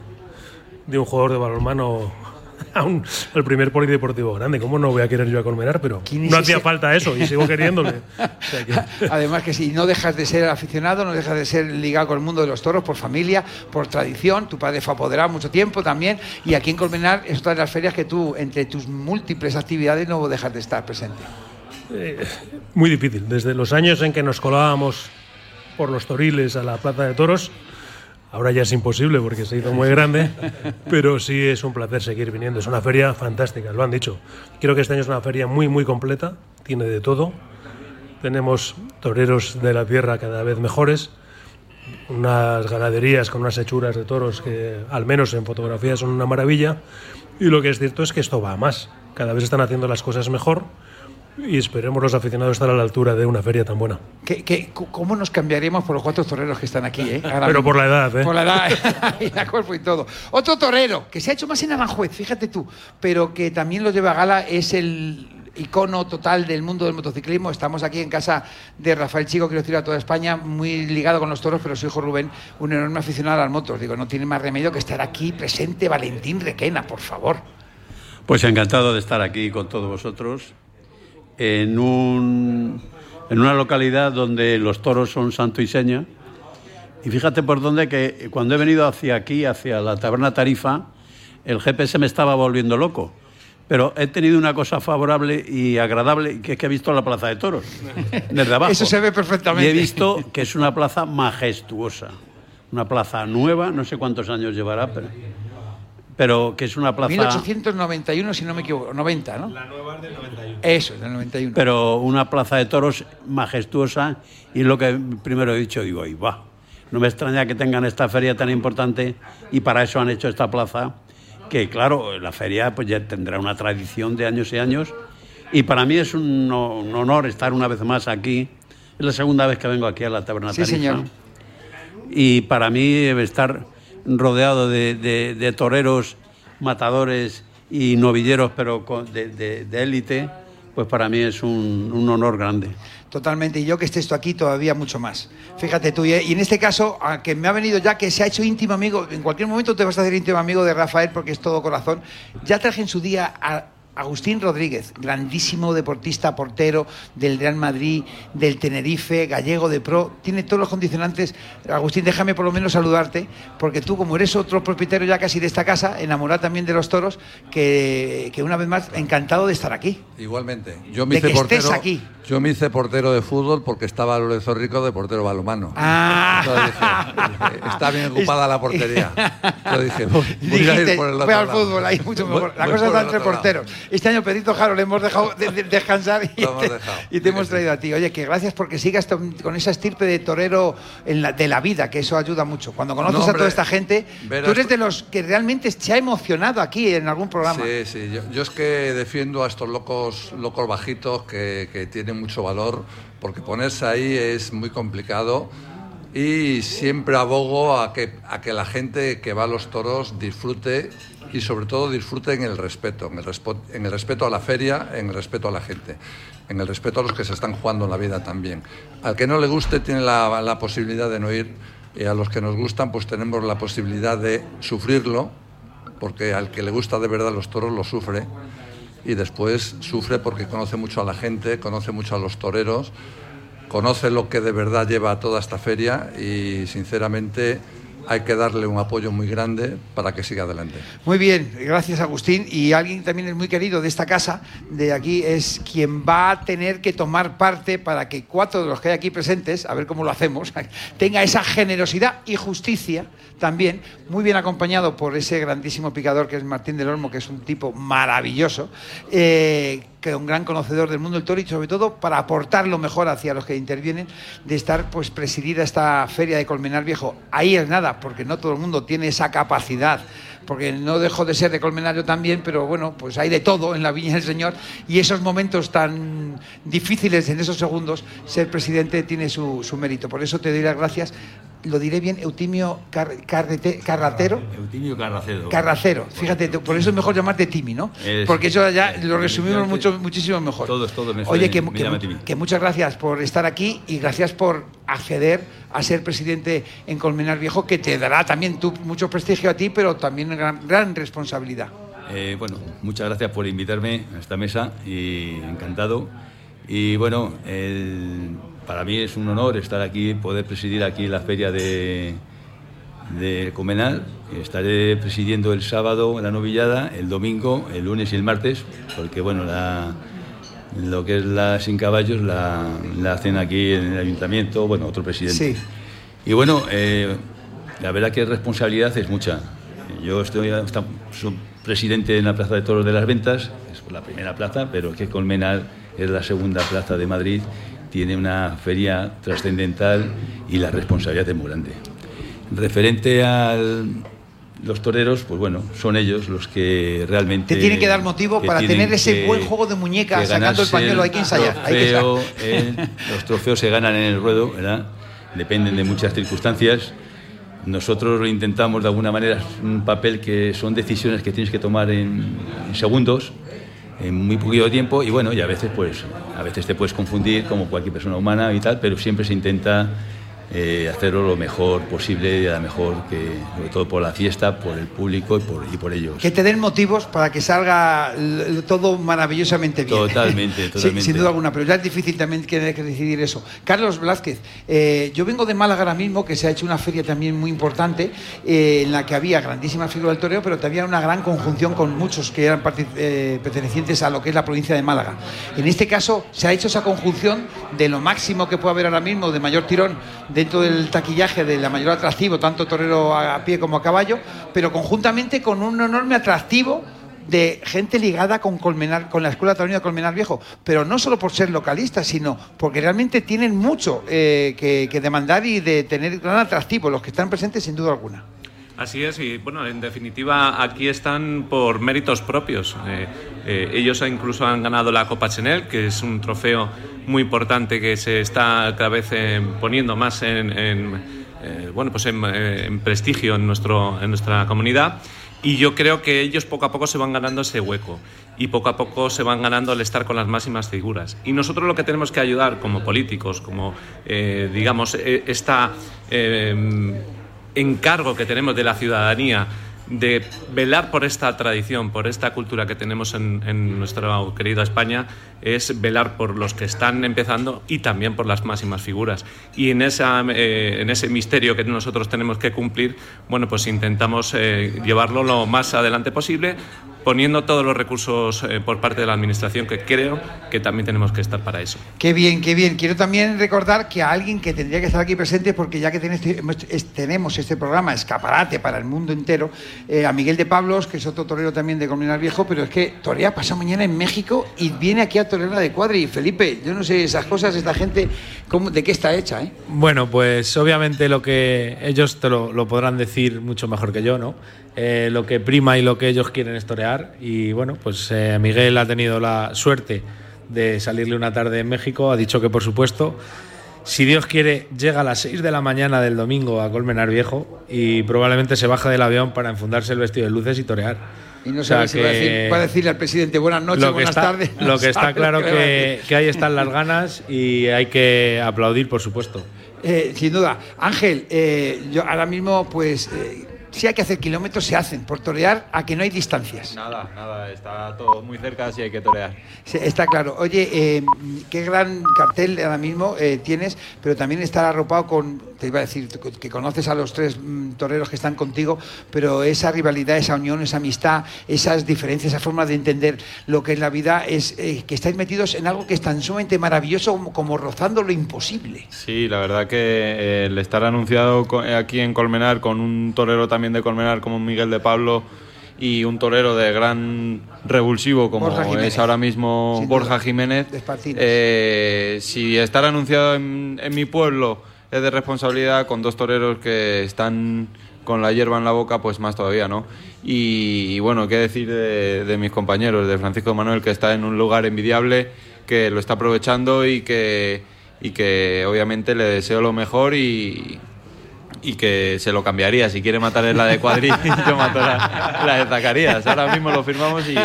de un jugador de balonmano a un- al primer polideportivo grande. ¿Cómo no voy a querer yo a Colmenar? Pero ¿Quién es no hacía falta eso y sigo queriéndole. O sea que- Además que si no dejas de ser aficionado, no dejas de ser ligado con el mundo de los toros por familia, por tradición. Tu padre fue apoderado mucho tiempo también. Y aquí en Colmenar es otra de las ferias que tú, entre tus múltiples actividades, no dejas de estar presente. Eh, muy difícil. Desde los años en que nos colábamos por los toriles a la plaza de toros, ahora ya es imposible porque se hizo muy grande, pero sí es un placer seguir viniendo. Es una feria fantástica, lo han dicho. Creo que este año es una feria muy, muy completa, tiene de todo. Tenemos toreros de la tierra cada vez mejores, unas ganaderías con unas hechuras de toros que al menos en fotografía son una maravilla. Y lo que es cierto es que esto va a más. Cada vez están haciendo las cosas mejor y esperemos los aficionados estar a la altura de una feria tan buena. ¿Qué, qué- cómo nos cambiaríamos por los cuatro toreros que están aquí? eh? Ahora Pero mismo. por la edad, ¿eh? Por la edad y la cuerpo y todo. Otro torero que se ha hecho más en Aranjuez, fíjate tú, pero que también lo lleva a gala es el icono total del mundo del motociclismo. Estamos aquí en casa de Rafael Chico, quiero decir a toda España, muy ligado con los toros, pero su hijo Rubén, un enorme aficionado a las motos. Digo, no tiene más remedio que estar aquí presente Valentín Requena, por favor. Pues encantado de estar aquí con todos vosotros en, un, en una localidad donde los toros son santo y seña. Y fíjate por dónde que cuando he venido hacia aquí, hacia la taberna Tarifa, el GPS me estaba volviendo loco. Pero he tenido una cosa favorable y agradable, que es que he visto la plaza de toros desde abajo. Eso se ve perfectamente. Y he visto que es una plaza majestuosa. Una plaza nueva, no sé cuántos años llevará, pero, pero que es una plaza... 1891, si no me equivoco, 90, ¿no? La nueva es del 91. Eso, del 91. pero una plaza de toros majestuosa y lo que primero he dicho, digo, y va, no me extraña que tengan esta feria tan importante y para eso han hecho esta plaza, que claro, la feria pues ya tendrá una tradición de años y años y para mí es un, ho- un honor estar una vez más aquí, es la segunda vez que vengo aquí a la Taberna Sí, Tarifa. señor. Y para mí estar rodeado de, de- toreros, matadores y novilleros, pero de- élite, pues para mí es un, un honor grande. Totalmente, y yo que estés tú aquí todavía mucho más. Fíjate tú, y y en este caso, a que me ha venido ya que se ha hecho íntimo amigo, en cualquier momento te vas a hacer íntimo amigo de Rafael porque es todo corazón. Ya traje en su día a Agustín Rodríguez, grandísimo deportista, portero del Real Madrid, del Tenerife, gallego de pro, tiene todos los condicionantes. Agustín, déjame por lo menos saludarte, porque tú, como eres otro propietario ya casi de esta casa, enamorado también de los toros, que, que una vez más, encantado de estar aquí. Igualmente. Yo me De hice que estés portero. aquí. Yo me hice portero de fútbol porque estaba Lorenzo Rico de portero balomano. Ah. Entonces dije, dije, está bien ocupada la portería. Yo dije, voy a Dijiste, ir por el otro voy al lado. fútbol, ahí mucho mejor. La voy cosa está entre lado. Este año Pedrito Jaro le hemos dejado de- de- descansar y, hemos te, dejado. y te hemos traído a ti. Oye, que gracias porque sigas con esa estirpe de torero en la- de la vida, que eso ayuda mucho. Cuando conoces No, a hombre, toda esta gente, verás tú eres de los que realmente se ha emocionado aquí en algún programa. Sí, sí. Yo, yo es que defiendo a estos locos, locos bajitos que, que tienen mucho valor, porque ponerse ahí es muy complicado y siempre abogo a que, a que la gente que va a los toros disfrute y sobre todo disfrute en el respeto, en el, respeto a la feria, en el respeto a la gente, en el respeto a los que se están jugando la vida también. Al que no le guste tiene la, la posibilidad de no ir y a los que nos gustan pues tenemos la posibilidad de sufrirlo porque al que le gusta de verdad los toros lo sufre y después sufre porque conoce mucho a la gente, conoce mucho a los toreros, conoce lo que de verdad lleva a toda esta feria y sinceramente hay que darle un apoyo muy grande para que siga adelante. Muy bien, gracias Agustín. Y alguien también es muy querido de esta casa, de aquí, es quien va a tener que tomar parte para que cuatro de los que hay aquí presentes, a ver cómo lo hacemos, tenga esa generosidad y justicia también, muy bien acompañado por ese grandísimo picador que es Martín del Olmo, que es un tipo maravilloso, eh, que es un gran conocedor del mundo del toro y sobre todo para aportar lo mejor hacia los que intervienen, de estar pues presidida esta feria de Colmenar Viejo. Ahí es nada, porque no todo el mundo tiene esa capacidad porque no dejo de ser de colmenario también, pero bueno, pues hay de todo en la Viña del Señor y esos momentos tan difíciles en esos segundos, ser presidente tiene su, su mérito. Por eso te doy las gracias lo diré bien, Eutimio Carratero. Eutimio Carracero. Carracero, fíjate, por eso es mejor llamarte Timi, ¿no? Porque eso ya lo resumimos mucho, muchísimo mejor. Todos, todos me Oye, que, que, muchas gracias por estar aquí y gracias por acceder a ser presidente en Colmenar Viejo, que te dará también tú, mucho prestigio a ti, pero también gran, gran responsabilidad. Eh, bueno, muchas gracias por invitarme a esta mesa y encantado. Y bueno, el para mí es un honor estar aquí, poder presidir aquí la feria de, de Comenal. Estaré presidiendo el sábado la novillada, el domingo, el lunes y el martes, porque bueno, lo que es la sin caballos la, hacen aquí en el ayuntamiento, bueno, otro presidente. Y bueno, eh, la verdad que responsabilidad es mucha. Yo estoy soy presidente en la Plaza de Toros de las Ventas, es la primera plaza, pero es que Colmenal es la segunda plaza de Madrid tiene una feria trascendental y la responsabilidad es muy grande. Referente a los toreros, pues bueno, son ellos los que realmente... Te tienen que dar motivo para tener ese buen juego de muñecas sacando el pañuelo, hay que ensayar. Eh, los trofeos se ganan en el ruedo, ¿verdad? Dependen de muchas circunstancias. Nosotros lo intentamos de alguna manera, un papel que son decisiones que tienes que tomar en segundos, en muy poquito tiempo y bueno, y a veces pues a veces te puedes confundir como cualquier persona humana y tal, pero siempre se intenta eh, hacerlo lo mejor posible y a lo mejor que, sobre todo por la fiesta, por el público y por, y por ellos. Que te den motivos para que salga todo maravillosamente bien. Totalmente, totalmente. sin, duda alguna, pero ya es difícil también tener que decidir eso. Carlos Blázquez, eh, yo vengo de Málaga ahora mismo, que se ha hecho una feria también muy importante, eh, en la que había grandísimas figuras del toreo, pero también una gran conjunción con muchos que eran pertenecientes a lo que es la provincia de Málaga. En este caso, se ha hecho esa conjunción de lo máximo que puede haber ahora mismo, de mayor tirón, de dentro del taquillaje de la mayor atractivo, tanto torero a pie como a caballo, pero conjuntamente con un enorme atractivo de gente ligada con Colmenar, con la Escuela Taurina de Colmenar Viejo, pero no solo por ser localistas, sino porque realmente tienen mucho eh, que, demandar y de tener gran atractivo, los que están presentes sin duda alguna. Así es, y bueno, en definitiva aquí están por méritos propios. Eh, eh, ellos incluso han ganado la Copa Chanel, que es un trofeo muy importante que se está cada vez eh, poniendo más en, bueno, pues en, prestigio en, nuestro, en nuestra comunidad. Y yo creo que ellos poco a poco se van ganando ese hueco y poco a poco se van ganando al estar con las máximas figuras. Y nosotros lo que tenemos que ayudar como políticos, como, digamos, esta encargo que tenemos de la ciudadanía de velar por esta tradición, por esta cultura que tenemos en, nuestra querida España, es velar por los que están empezando y también por las máximas figuras. Y en, esa, eh, en ese misterio que nosotros tenemos que cumplir, bueno, pues intentamos eh, llevarlo lo más adelante posible, poniendo todos los recursos eh, por parte de la Administración, que creo que también tenemos que estar para eso. Qué bien, qué bien. Quiero también recordar que a alguien que tendría que estar aquí presente, porque ya que tenemos este programa, escaparate para el mundo entero, eh, a Miguel de Pablos, que es otro torero también de Comunidad Viejo, pero es que torea pasa mañana en México y viene aquí a torear de Cuadri. Felipe, yo no sé esas cosas, esta gente, ¿de qué está hecha? Eh? Bueno, pues obviamente lo que ellos te lo, lo podrán decir mucho mejor que yo, ¿no? Eh, lo que prima y lo que ellos quieren es torear. Y bueno, pues eh, Miguel ha tenido la suerte de salirle una tarde en México. Ha dicho que, por supuesto, si Dios quiere, llega a las 6 de la mañana del domingo a Colmenar Viejo y probablemente se baja del avión para enfundarse el vestido de luces y torear. Y no sabe si va, a decirle al presidente buenas noches, buenas tardes. Lo que está claro que, que, ahí están las ganas y hay que aplaudir, por supuesto. Eh, sin duda. Ángel, yo ahora mismo, pues si hay que hacer kilómetros, se hacen, por torear a que no hay distancias. Nada, nada, está todo muy cerca si hay que torear. Sí, está claro. Oye, eh, qué gran cartel ahora mismo eh, tienes, pero también estar arropado con, te iba a decir, que conoces a los tres mm, toreros que están contigo, pero esa rivalidad, esa unión, esa amistad, esas diferencias, esa forma de entender lo que es la vida, es eh, que estáis metidos en algo que es tan sumamente maravilloso como, como rozando lo imposible. Sí, la verdad que eh, el estar anunciado eh, aquí en Colmenar con un torero también de Colmenar como Miguel de Pablo y un torero de gran revulsivo como Jiménez. es ahora mismo Borja. Jiménez, eh, si estar anunciado en, en mi pueblo es de responsabilidad con dos toreros que están con la hierba en la boca, pues más todavía, ¿no? Y, y bueno, qué decir de, de mis compañeros, de Francisco Manuel, que está en un lugar envidiable, que lo está aprovechando y que, y que obviamente le deseo lo mejor y, y que se lo cambiaría. Si quiere matar en la de Cuadri, yo mato la, la de Zacarías. Ahora mismo lo firmamos y...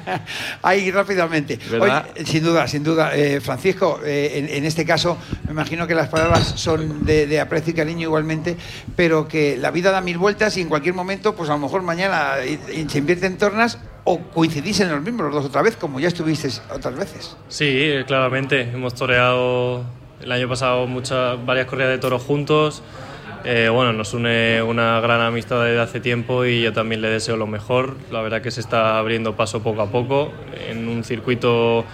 Ahí rápidamente. Oye, sin duda, sin duda. Eh, Francisco, eh, en, en este caso, me imagino que las palabras son de, de aprecio y cariño igualmente, pero que la vida da mil vueltas y en cualquier momento, pues a lo mejor mañana eh, se invierte en tornas o coincidís en los mismos los dos otra vez, como ya estuvisteis otras veces. Sí, eh, claramente. Hemos toreado el año pasado muchas, varias corridas de toros juntos. Eh, bueno, nos une una gran amistad desde hace tiempo y yo también le deseo lo mejor. La verdad que se está abriendo paso poco a poco en un circuito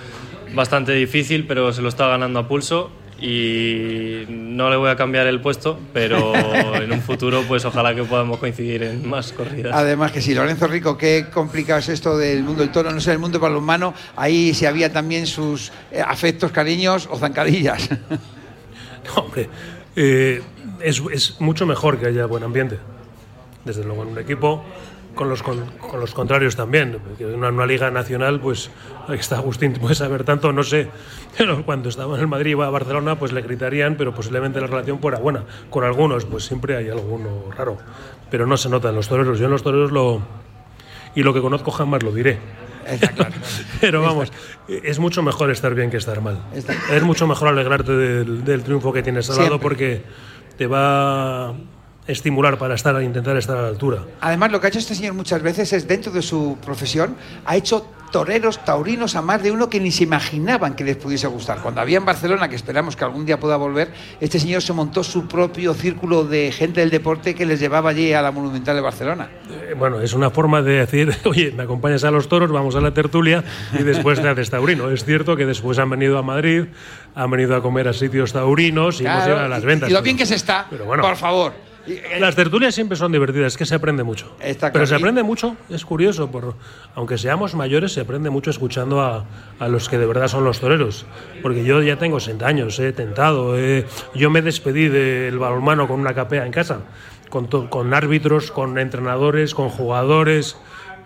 bastante difícil, pero se lo está ganando a pulso y no le voy a cambiar el puesto, pero en un futuro pues ojalá que podamos coincidir en más corridas. Además que sí, Lorenzo Rico, qué complicado es esto del mundo del toro, no sé, el mundo balonmano, ahí se había también sus eh, afectos, cariños o zancadillas. Hombre, eh, es, es mucho mejor que haya buen ambiente. Desde luego, en un equipo, con los, con, con los contrarios también. En una, una liga nacional, pues ahí está Agustín, puede saber tanto, no sé. Pero cuando estaba en el Madrid y iba a Barcelona, pues le gritarían, pero posiblemente la relación fuera buena. Con algunos, pues siempre hay alguno raro. Pero no se nota en los toreros. Yo en los toreros lo. Y lo que conozco jamás lo diré. Pero vamos, es mucho mejor estar bien que estar mal. Es mucho mejor alegrarte del, del triunfo que tienes al lado porque te va estimular para estar, intentar estar a la altura. Además, lo que ha hecho este señor muchas veces es, dentro de su profesión, ha hecho toreros, taurinos a más de uno que ni se imaginaban que les pudiese gustar. Cuando había en Barcelona, que esperamos que algún día pueda volver, este señor se montó su propio círculo de gente del deporte que les llevaba allí a la Monumental de Barcelona. Eh, Bueno, es una forma de decir, oye, me acompañas a los toros, vamos a la tertulia y después te haces taurino. Es cierto que después han venido a Madrid, han venido a comer a sitios taurinos y hemos Claro, ido a las y- ventas. Y lo bien que se está, bueno. por favor. Eh, Las tertulias siempre son divertidas, es que se aprende mucho. Está Pero se aprende mucho, es curioso, por, aunque seamos mayores, se aprende mucho escuchando a, a los que de verdad son los toreros. Porque yo ya tengo 60 años, he tentado, he- yo me despedí del balonmano con una capea en casa, con, to- con árbitros, con entrenadores, con jugadores,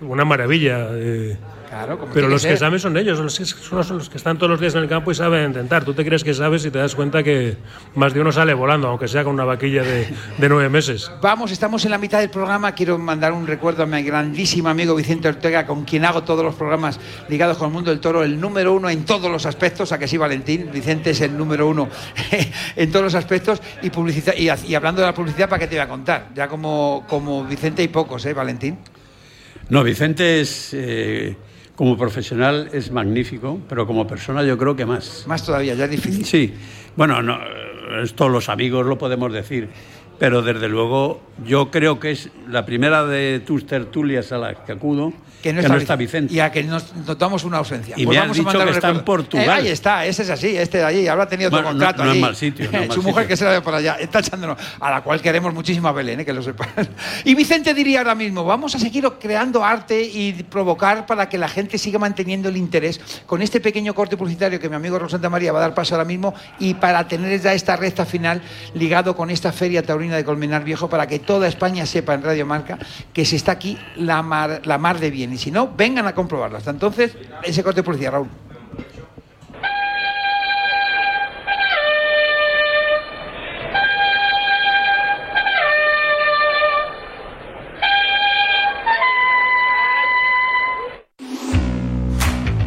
una maravilla. eh. Claro, como Pero los que saben son ellos, los que, son los- los que están todos los días en el campo y saben intentar. Tú te crees que sabes y te das cuenta que más de uno sale volando, aunque sea con una vaquilla de, de nueve meses. Vamos, estamos en la mitad del programa. Quiero mandar un recuerdo a mi grandísimo amigo Vicente Ortega, con quien hago todos los programas ligados con el mundo del toro, el número uno en todos los aspectos. A que sí, Valentín. Vicente es el número uno en todos los aspectos. Y, publicita- y, y hablando de la publicidad, ¿para qué te voy a contar? Ya como, como Vicente hay pocos, ¿eh, Valentín? No, Vicente es, eh, como profesional es magnífico, pero como persona yo creo que más. Más todavía, ya es difícil. Sí, bueno, no, esto los amigos lo podemos decir, pero desde luego yo creo que es la primera de tus tertulias a las que acudo Que no, está, Vicente. Y a que nos notamos una ausencia. Y Pues me vamos has a dicho que está en. Portugal. Eh, ahí está, ese es así, este de allí. Habrá tenido otro Bueno, no- contrato no es allí. mal sitio, no es mal Su mujer sitio. que se la ve por allá, está echándonos, a la cual queremos muchísimo a Belén, eh, que lo sepan. Y Vicente diría ahora mismo, vamos a seguir creando arte y provocar para que la gente siga manteniendo el interés con este pequeño corte publicitario que mi amigo Rosanta María va a dar paso ahora mismo y para tener ya esta recta final ligado con esta feria taurina de Colmenar Viejo para que toda España sepa en Radio Marca que se está aquí la mar, la mar de bien. Y si no, vengan a comprobarlo. Hasta entonces, ese corte de publicidad, Raúl.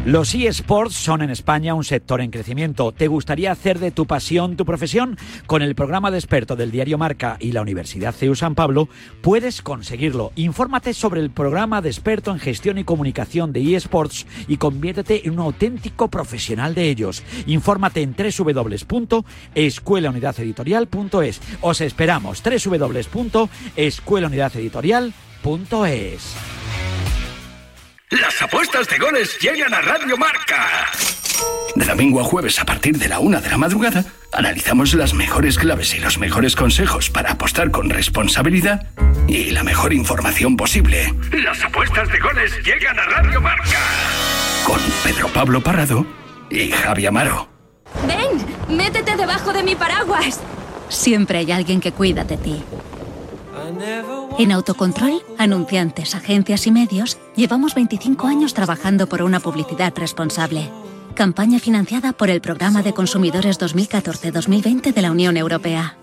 Los eSports son en España un sector en crecimiento. ¿Te gustaría hacer de tu pasión tu profesión? Con el programa de experto del diario Marca y la Universidad CEU San Pablo puedes conseguirlo. Infórmate sobre el programa de experto en gestión y comunicación de eSports y conviértete en un auténtico profesional de ellos. Infórmate en www.escuelaunidadeditorial.es. Os esperamos www.escuelaunidadeditorial.es. Las apuestas de goles llegan a Radio Marca. De domingo a jueves a partir de la una de la madrugada, analizamos las mejores claves y los mejores consejos para apostar con responsabilidad y la mejor información posible. Las apuestas de goles llegan a Radio Marca. Con Pedro Pablo Parrado y Javi Amaro. Ven, métete debajo de mi paraguas. Siempre hay alguien que cuida de ti. En Autocontrol, anunciantes, agencias y medios, llevamos 25 años trabajando por una publicidad responsable. Campaña financiada por el Programa de Consumidores 2014-2020 de la Unión Europea.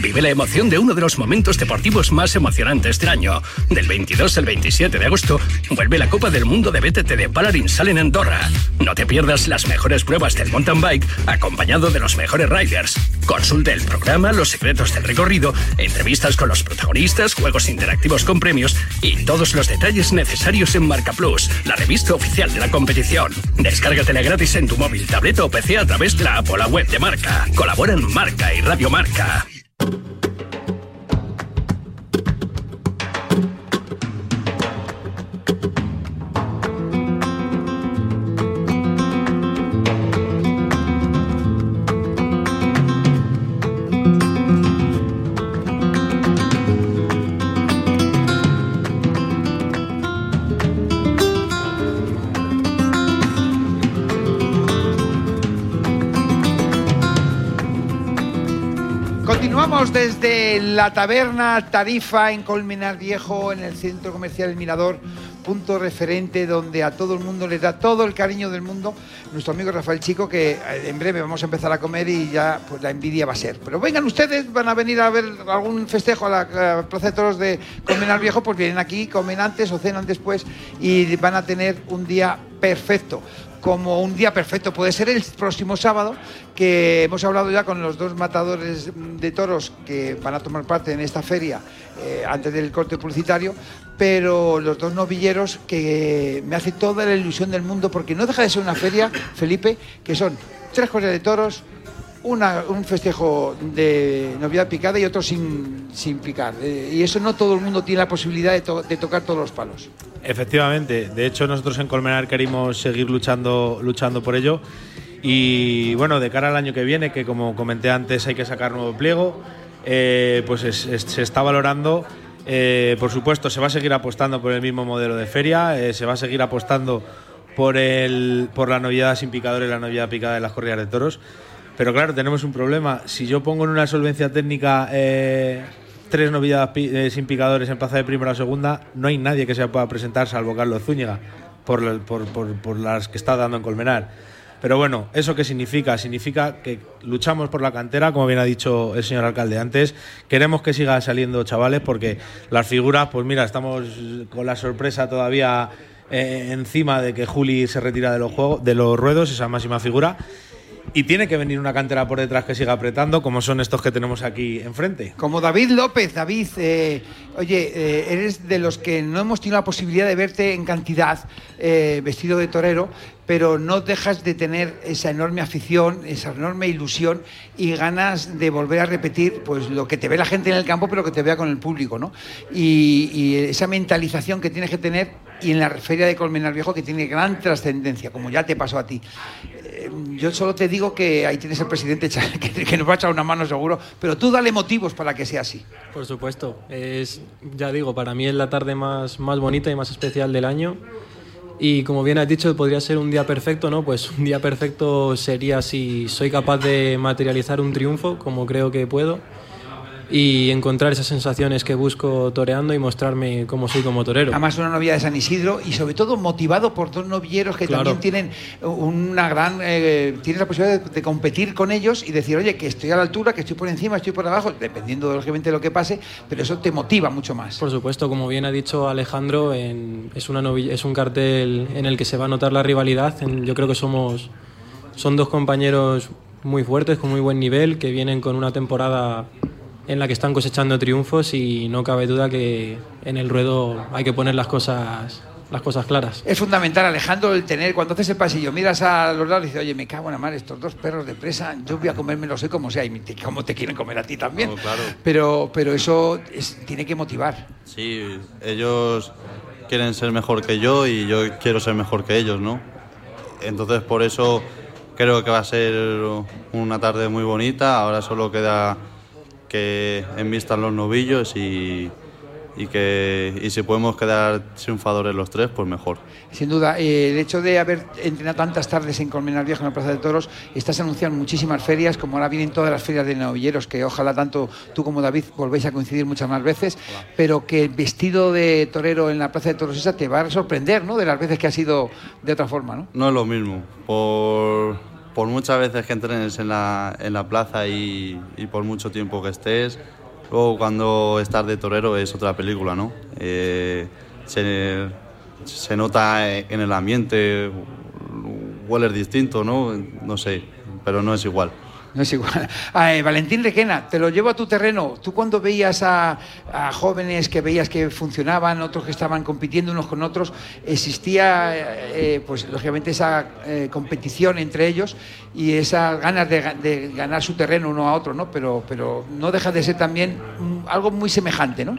Vive la emoción de uno de los momentos deportivos más emocionantes del año. Del 22 al 27 de agosto, vuelve la Copa del Mundo de BTT de Palarin Sal en Andorra. No te pierdas las mejores pruebas del mountain bike acompañado de los mejores riders. Consulte el programa, los secretos del recorrido, entrevistas con los protagonistas, juegos interactivos con premios y todos los detalles necesarios en Marca Plus, la revista oficial de la competición. Descárgatela gratis en tu móvil, tableta o PC a través de la app o la web de Marca. Colaboran Marca y Radio Marca. you Desde la taberna Tarifa en Colmenar Viejo, en el centro comercial El Mirador, punto referente donde a todo el mundo le da todo el cariño del mundo. Nuestro amigo Rafael Chico, que eh, en breve vamos a empezar a comer y ya pues la envidia va a ser. Pero vengan ustedes, van a venir a ver algún festejo a la eh, Plaza de Toros de Colmenar Viejo, pues vienen aquí, comen antes o cenan después y van a tener un día perfecto como un día perfecto. Puede ser el próximo sábado, que hemos hablado ya con los dos matadores de toros que van a tomar parte en esta feria eh, antes del corte publicitario, pero los dos novilleros que me hace toda la ilusión del mundo, porque no deja de ser una feria, Felipe, que son tres corridas de toros, una- un festejo de novedad picada y otro sin, sin picar. Eh, y eso no todo el mundo tiene la posibilidad de, to- de tocar todos los palos. Efectivamente, de hecho nosotros en Colmenar queremos seguir luchando, luchando por ello y bueno, de cara al año que viene, que como comenté antes hay que sacar nuevo pliego, eh, pues es- es- se está valorando, eh, por supuesto se va a seguir apostando por el mismo modelo de feria, se va a seguir apostando por, el, por la novedad sin picador y la novedad picada de las corridas de toros, pero claro, tenemos un problema, si yo pongo en una solvencia técnica... eh, tres pi- eh, sin picadores en plaza de primera o segunda, no hay nadie que se pueda presentar salvo Carlos Zúñiga, por las que está dando en Colmenar. Pero bueno, ¿eso qué significa? Significa que luchamos por la cantera, como bien ha dicho el señor alcalde antes. Queremos que siga saliendo chavales porque las figuras, pues mira, estamos con la sorpresa todavía eh, encima de que Juli se retira de los, juegos, de los ruedos, esa máxima figura. Y tiene que venir una cantera por detrás que siga apretando, como son estos que tenemos aquí enfrente. Como David López, David, eh, oye, eh, eres de los que no hemos tenido la posibilidad de verte en cantidad eh, vestido de torero, pero no dejas de tener esa enorme afición, esa enorme ilusión y ganas de volver a repetir pues lo que te ve la gente en el campo, pero que te vea con el público, ¿no? Y, y esa mentalización que tienes que tener y en la feria de Colmenar Viejo que tiene gran trascendencia, como ya te pasó a ti. Eh, Yo solo te digo que ahí tienes el presidente que nos va a echar una mano seguro, pero tú dale motivos para que sea así. Por supuesto, es, ya digo, para mí es la tarde más, más bonita y más especial del año. Y como bien has dicho, podría ser un día perfecto, ¿no? Pues un día perfecto sería si soy capaz de materializar un triunfo, como creo que puedo. Y encontrar esas sensaciones que busco toreando y mostrarme cómo soy como torero. Además, una novia de San Isidro y sobre todo motivado por dos novilleros que también tienen una gran. Eh, tienes la posibilidad de, competir con ellos y decir, oye, que estoy a la altura, que estoy por encima, estoy por abajo, dependiendo lógicamente de lo que pase, pero eso te motiva mucho más. Por supuesto, como bien ha dicho Alejandro, es, una es un cartel en el que se va a notar la rivalidad. yo creo que somos. Son dos compañeros muy fuertes, con muy buen nivel, que vienen con una temporada en la que están cosechando triunfos y no cabe duda que en el ruedo hay que poner las cosas las cosas claras. Es fundamental, Alejandro, el tener, cuando haces el pasillo, miras a los lados y dices, oye, me cago en la mar, estos dos perros de presa, yo voy a comérmelo sé como sea, y como te quieren comer a ti también. claro. pero, pero eso tiene que motivar. Sí, ellos quieren ser mejor que yo y yo quiero ser mejor que ellos, ¿no? Entonces, por eso creo que va a ser una tarde muy bonita. Ahora solo queda que envistan los novillos y, y que y si podemos quedar triunfadores los tres, pues mejor. Sin duda, eh, el hecho de haber entrenado tantas tardes en Colmenar Viejo en la Plaza de Toros, estás anunciando muchísimas ferias, como ahora vienen todas las ferias de novilleros, que ojalá tanto tú como David volvéis a coincidir muchas más veces, pero que el vestido de torero en la Plaza de Toros esa te va a sorprender, ¿no? De las veces que ha sido de otra forma, ¿no? No es lo mismo. Por por muchas veces que entrenes en la, en la plaza y, y, por mucho tiempo que estés, luego cuando estás de torero es otra película, ¿no? Eh, se, se, nota en el ambiente, huele distinto, ¿no? No sé, pero no es igual. No es igual. Eh, Valentín Requena, te lo llevo a tu terreno. Tú cuando veías a, jóvenes que veías que funcionaban, otros que estaban compitiendo unos con otros, existía, eh, pues lógicamente esa eh, competición entre ellos y esas ganas de, ganar su terreno uno a otro, ¿no? Pero, pero no deja de ser también algo muy semejante, ¿no?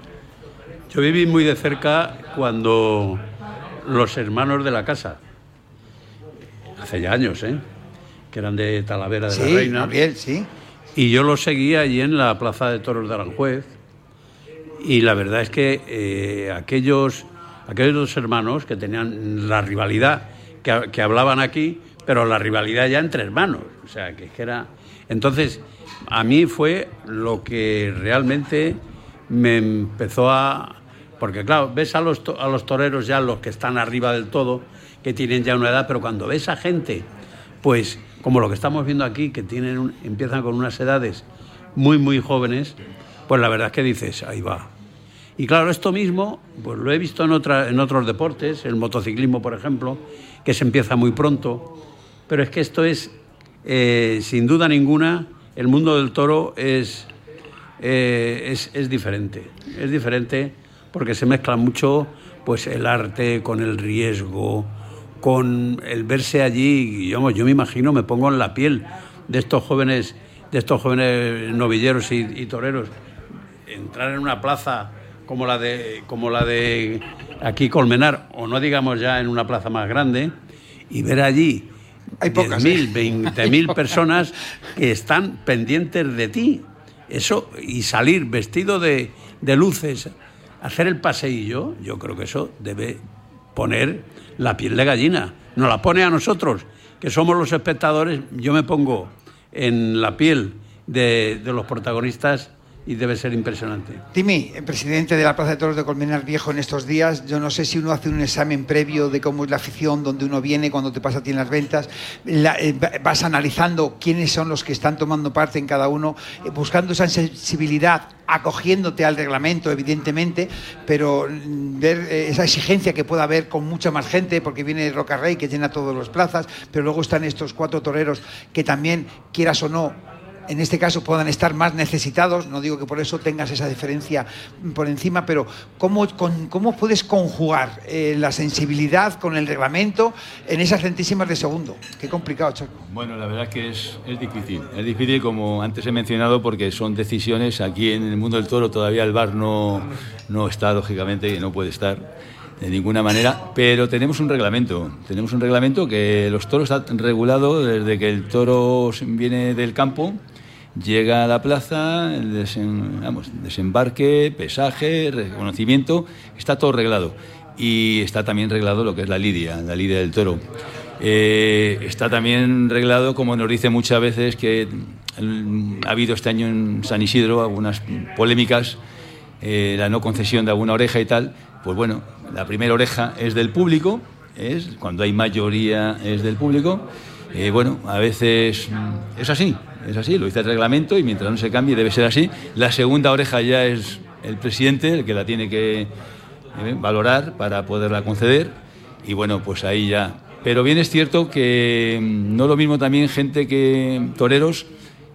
Yo viví muy de cerca cuando los hermanos de la casa, hace ya años, ¿eh? Que eran de Talavera de la Reina. Bien, sí. Y yo los seguía allí en la Plaza de Toros de Aranjuez. Y la verdad es que eh, aquellos, aquellos dos hermanos que tenían la rivalidad, que, hablaban aquí, pero la rivalidad ya entre hermanos. O sea, que, que era. Entonces, a mí fue lo que realmente me empezó a. Porque, claro, ves a los, a los toreros ya, los que están arriba del todo, que tienen ya una edad, pero cuando ves a gente, pues como lo que estamos viendo aquí, que tienen empiezan con unas edades muy, muy jóvenes, pues la verdad es que dices, ahí va. Y claro, esto mismo, pues lo he visto en, otra, en otros deportes, el motociclismo, por ejemplo, que se empieza muy pronto, pero es que esto es, eh, sin duda ninguna, el mundo del toro es, eh, es, es, diferente. Es diferente porque se mezcla mucho pues, el arte con el riesgo, con el verse allí, yo, yo me imagino, me pongo en la piel de estos jóvenes, de estos jóvenes novilleros y, toreros, entrar en una plaza como la de como la de aquí Colmenar o no digamos ya en una plaza más grande y ver allí hay pocas, mil, ¿eh? personas que están pendientes de ti. Eso y salir vestido de, de luces, hacer el paseillo, yo creo que eso debe poner la piel de gallina. Nos la pone a nosotros, que somos los espectadores. Yo me pongo en la piel de, los protagonistas y debe ser impresionante. Timi, presidente de la Plaza de Toros de Colmenar Viejo en estos días, yo no sé si uno hace un examen previo de cómo es la afición, dónde uno viene, cuando te pasa a ti en las ventas, eh, vas analizando quiénes son los que están tomando parte en cada uno, eh, buscando esa sensibilidad, acogiéndote al reglamento, evidentemente, pero mm, ver eh, esa exigencia que pueda haber con mucha más gente, porque viene Roca Rey que llena todas las plazas, pero luego están estos cuatro toreros que también, quieras o no, en este caso puedan estar más necesitados, no digo que por eso tengas esa diferencia por encima, pero ¿cómo, cómo puedes conjugar eh, la sensibilidad con el reglamento en esas centísimas de segundo? Qué complicado, Chaco. Bueno, la verdad es que es, es difícil. Es difícil, como antes he mencionado, porque son decisiones. Aquí en el mundo del toro todavía el bar no, no está, lógicamente, y no puede estar de ninguna manera, pero tenemos un reglamento, tenemos un reglamento que los toros han regulado desde que el toro viene del campo llega a la plaza, desembarque, pesaje, reconocimiento, está todo reglado. Y está también reglado lo que es la lidia, la lidia del toro. Eh, está también reglado, como nos dice muchas veces, que ha habido este año en San Isidro algunas polémicas, eh, la no concesión de alguna oreja y tal. Pues bueno, la primera oreja es del público, es cuando hay mayoría es del público. Eh, bueno, a veces es así, es así, lo dice el reglamento y mientras no se cambie debe ser así. La segunda oreja ya es el presidente el que la tiene que eh, valorar para poderla conceder y bueno, pues ahí ya. Pero bien es cierto que mm, no lo mismo también gente que toreros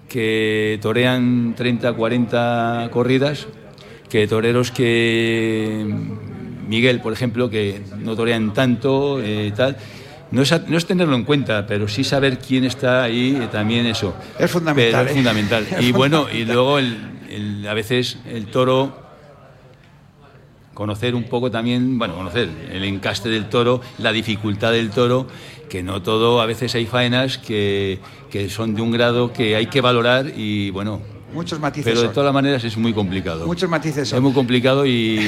que torean 30, 40 corridas, que toreros que mm, Miguel, por ejemplo, que no torean tanto, eh, tal. No es, no es, tenerlo en cuenta, pero sí saber quién está ahí, eh, también eso. Es fundamental. es ¿eh? fundamental. y bueno, y luego el, a veces el toro conocer un poco también, bueno, conocer el encaste del toro, la dificultad del toro, que no todo, a veces hay faenas que, que son de un grado que hay que valorar y bueno, Muchos matices. Pero de todas maneras es muy complicado. Muchos matices. Es muy complicado y,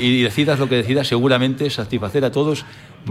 y decidas lo que decidas, seguramente satisfacer a todos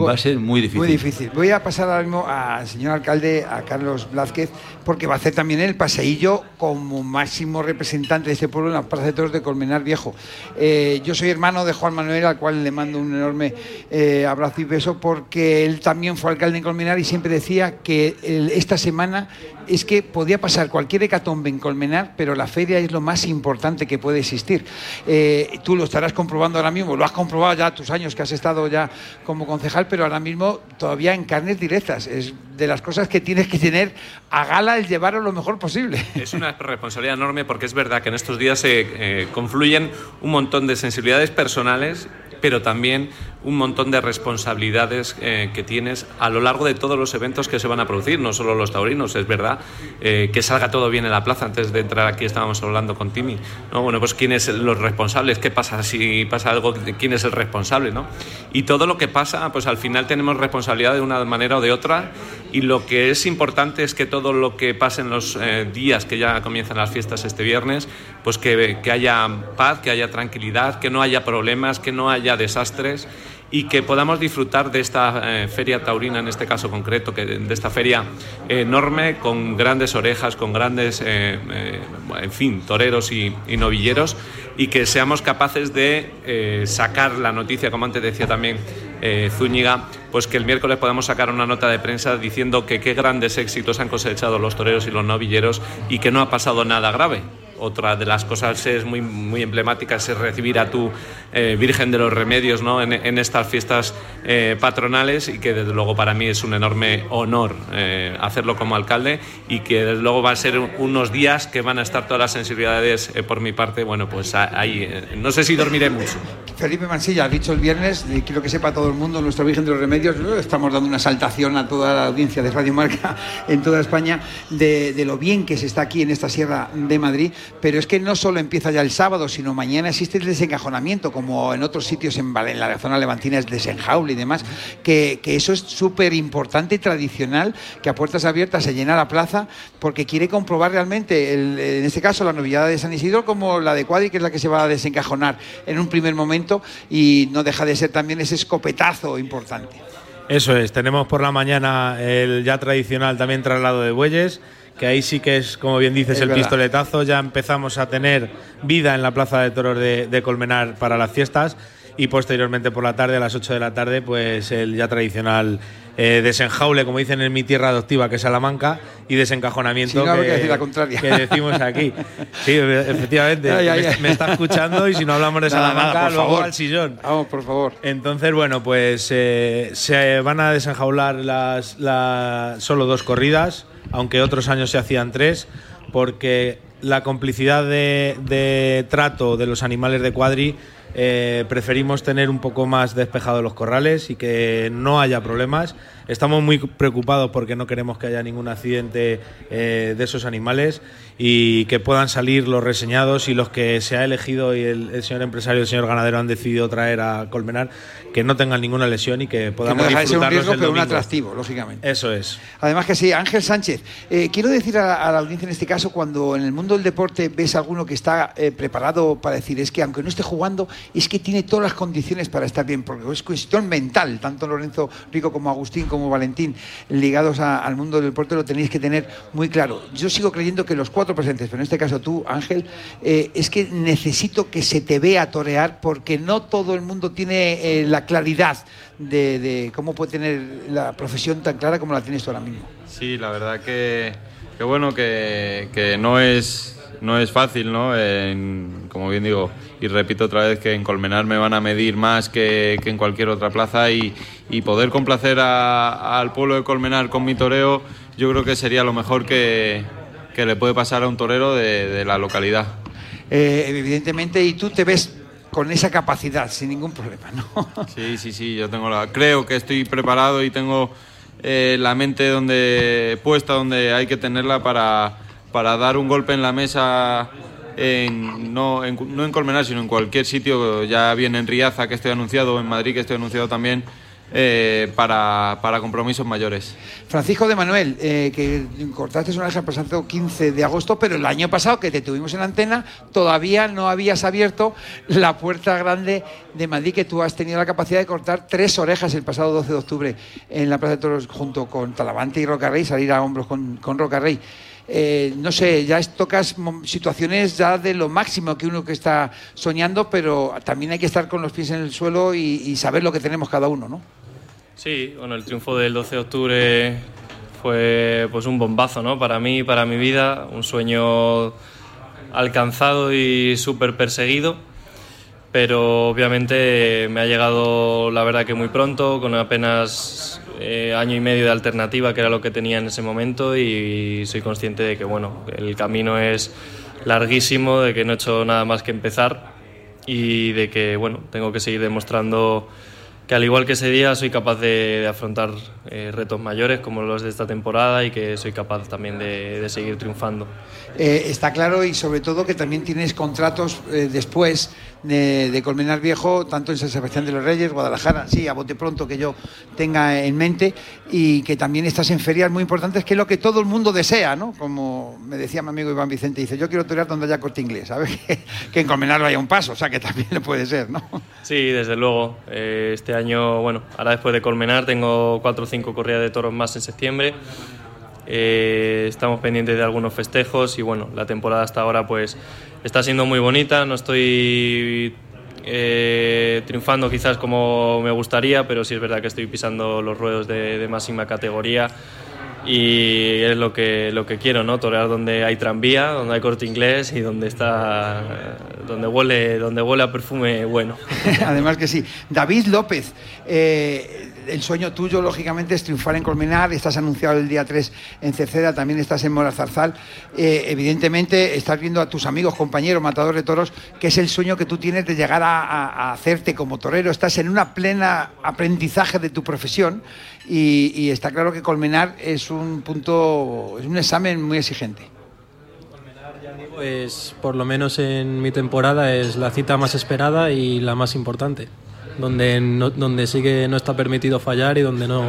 va a ser muy difícil. Muy difícil. Voy a pasar ahora mismo al señor alcalde, a Carlos Blázquez, porque va a hacer también el paseillo como máximo representante de este pueblo en la Plaza de Toros de Colmenar Viejo. Eh, yo soy hermano de Juan Manuel, al cual le mando un enorme eh, abrazo y beso, porque él también fue alcalde en Colmenar y siempre decía que esta semana es que podía pasar cualquier hecatombe en Colmenar, pero la feria es lo más importante que puede existir. Eh, tú lo estarás comprobando ahora mismo, lo has comprobado ya tus años que has estado ya como concejal, pero ahora mismo todavía en carnes directas. Es de las cosas que tienes que tener a gala el llevarlo lo mejor posible. Es una responsabilidad enorme porque es verdad que en estos días se eh, confluyen un montón de sensibilidades personales pero también un montón de responsabilidades eh, que tienes a lo largo de todos los eventos que se van a producir, no solo los taurinos, es verdad, eh, que salga todo bien en la plaza. Antes de entrar aquí estábamos hablando con Timi, ¿no? Bueno, pues quién es los responsables, qué pasa si pasa algo, quién es el responsable, ¿no? Y todo lo que pasa, pues al final tenemos responsabilidad de una manera o de otra y lo que es importante es que todo lo que pase en los eh, días que ya comienzan las fiestas este viernes, pues que, que haya paz, que haya tranquilidad, que no haya problemas, que no haya desastres y que podamos disfrutar de esta eh, feria taurina, en este caso concreto, que, de esta feria enorme, con grandes orejas, con grandes, eh, eh, en fin, toreros y, y, novilleros, y que seamos capaces de sacar la noticia, como antes decía también Zúñiga, pues que el miércoles podamos sacar una nota de prensa diciendo que qué grandes éxitos han cosechado los toreros y los novilleros y que no ha pasado nada grave otra de las cosas es muy, muy emblemática es recibir a tu eh, Virgen de los Remedios ¿no? en, estas fiestas eh, patronales y que desde luego para mí es un enorme honor eh, hacerlo como alcalde y que desde luego va a ser unos días que van a estar todas las sensibilidades por mi parte, bueno, pues ahí no sé si dormiré mucho. Felipe Mansilla, ha dicho el viernes, y quiero que sepa todo el mundo, nuestra Virgen de los Remedios, estamos dando una saltación a toda la audiencia de Radio Marca en toda España de lo bien que se está aquí en esta sierra de Madrid pero es que no solo empieza ya el sábado, sino mañana existe el desencajonamiento, como en otros sitios en, la zona levantina es desenjaule y demás, que, eso es súper importante y tradicional, que a puertas abiertas se llena la plaza, porque quiere comprobar realmente, en este caso, la novillada de San Isidro como la de Cuadri, que es la que se va a desencajonar en un primer momento, y no deja de ser también ese escopetazo importante. Eso es, tenemos por la mañana el ya tradicional también traslado de bueyes que ahí sí que es, como bien dices, el pistoletazo. Ya empezamos a tener vida en la Plaza de Toros de, Colmenar para las fiestas y posteriormente por la tarde, a las 8 de la tarde, pues el ya tradicional eh, desenjaule, como dicen en mi tierra adoptiva, que es Salamanca, y desencajonamiento que, decimos aquí. Sí, efectivamente, Me, está escuchando y si no hablamos de Salamanca, luego al sillón. Vamos, por favor. Entonces, bueno, pues eh, se van a desenjaular las, las, solo dos corridas aunque otros años se hacían tres, porque la complicidad de, trato de los animales de cuadri eh, preferimos tener un poco más despejados los corrales y que no haya problemas. Estamos muy preocupados porque no queremos que haya ningún accidente eh, de esos animales y que puedan salir los reseñados y los que se ha elegido y el, señor empresario y el señor ganadero han decidido traer a Colmenar que no tengan ninguna lesión y que podamos que no ser un riesgo, pero un atractivo, lógicamente. Eso es. Además que sí, Ángel Sánchez, eh, quiero decir a, la audiencia en este caso, cuando en el mundo del deporte ves a alguno que está eh, preparado para decir, es que aunque no esté jugando, es que tiene todas las condiciones para estar bien, porque es cuestión mental, tanto Lorenzo Rico como Agustín como Valentín, ligados al mundo del deporte, lo tenéis que tener muy claro. Yo sigo creyendo que los cuatro presentes, pero en este caso tú, Ángel, eh, es que necesito que se te vea torear, porque no todo el mundo tiene eh, la claridad de, cómo puede tener la profesión tan clara como la tienes tú ahora mismo. Sí, la verdad que, bueno, que, que no es no es fácil, ¿no? como bien digo, y repito otra vez que en Colmenar me van a medir más que, en cualquier otra plaza y, poder complacer al pueblo de Colmenar con mi toreo, yo creo que sería lo mejor que, le puede pasar a un torero de, la localidad. Eh, evidentemente, y tú te ves con esa capacidad, sin ningún problema, ¿no? Sí, sí, sí, yo tengo la... Creo que estoy preparado y tengo eh, la mente donde puesta donde hay que tenerla para para dar un golpe en la mesa en, no, en, no en Colmenar, sino en cualquier sitio, ya bien en Riaza que estoy anunciado, en Madrid que estoy anunciado también, eh, para, compromisos mayores. Francisco de Manuel, eh, que cortaste una vez el pasado 15 de agosto, pero el año pasado que te tuvimos en la antena, todavía no habías abierto la puerta grande de Madrid, que tú has tenido la capacidad de cortar tres orejas el pasado 12 de octubre en la Plaza de Toros junto con Talavante y Rocarrey, salir a hombros con, con Rocarrey. Eh, no sé, ya tocas situaciones ya de lo máximo que uno que está soñando, pero también hay que estar con los pies en el suelo y, saber lo que tenemos cada uno, ¿no? Sí, bueno, el triunfo del 12 de octubre fue pues un bombazo, ¿no? Para mí, para mi vida, un sueño alcanzado y súper perseguido, pero obviamente me ha llegado la verdad que muy pronto, con apenas eh, año y medio de alternativa, que era lo que tenía en ese momento, y soy consciente de que bueno, el camino es larguísimo, de que no he hecho nada más que empezar y de que bueno, tengo que seguir demostrando que al igual que ese día soy capaz de, afrontar eh, retos mayores como los de esta temporada y que soy capaz también de, seguir triunfando. Eh, está claro y sobre todo que también tienes contratos después de, Colmenar Viejo, tanto en San Sebastián de los Reyes, Guadalajara, sí, a bote pronto que yo tenga en mente, y que también estás en ferias muy importantes, que es lo que todo el mundo desea, ¿no? Como me decía mi amigo Iván Vicente, dice, yo quiero torear donde haya corte inglés, ¿sabes? que en Colmenar haya un paso, o sea que también le puede ser, ¿no? Sí, desde luego. Eh, año, bueno, ahora después de Colmenar tengo cuatro o cinco corridas de toros más en septiembre. Eh, estamos pendientes de algunos festejos y bueno, la temporada hasta ahora pues está siendo muy bonita, no estoy eh, triunfando quizás como me gustaría, pero sí es verdad que estoy pisando los ruedos de, máxima categoría y es lo que, lo que quiero, ¿no? Torear donde hay tranvía, donde hay corte inglés y donde está donde huele, donde huele a perfume bueno. Además que sí. David López, eh, el sueño tuyo, lógicamente, es triunfar en Colmenar. Estás anunciado el día 3 en Cerceda, también estás en Morazarzal. Eh, evidentemente, estás viendo a tus amigos, compañeros, matadores de toros, que es el sueño que tú tienes de llegar a, hacerte como torero. Estás en una plena aprendizaje de tu profesión y, está claro que Colmenar es un punto, es un examen muy exigente. Pues por lo menos en mi temporada es la cita más esperada y la más importante donde, no, donde sí que no está permitido fallar y donde no,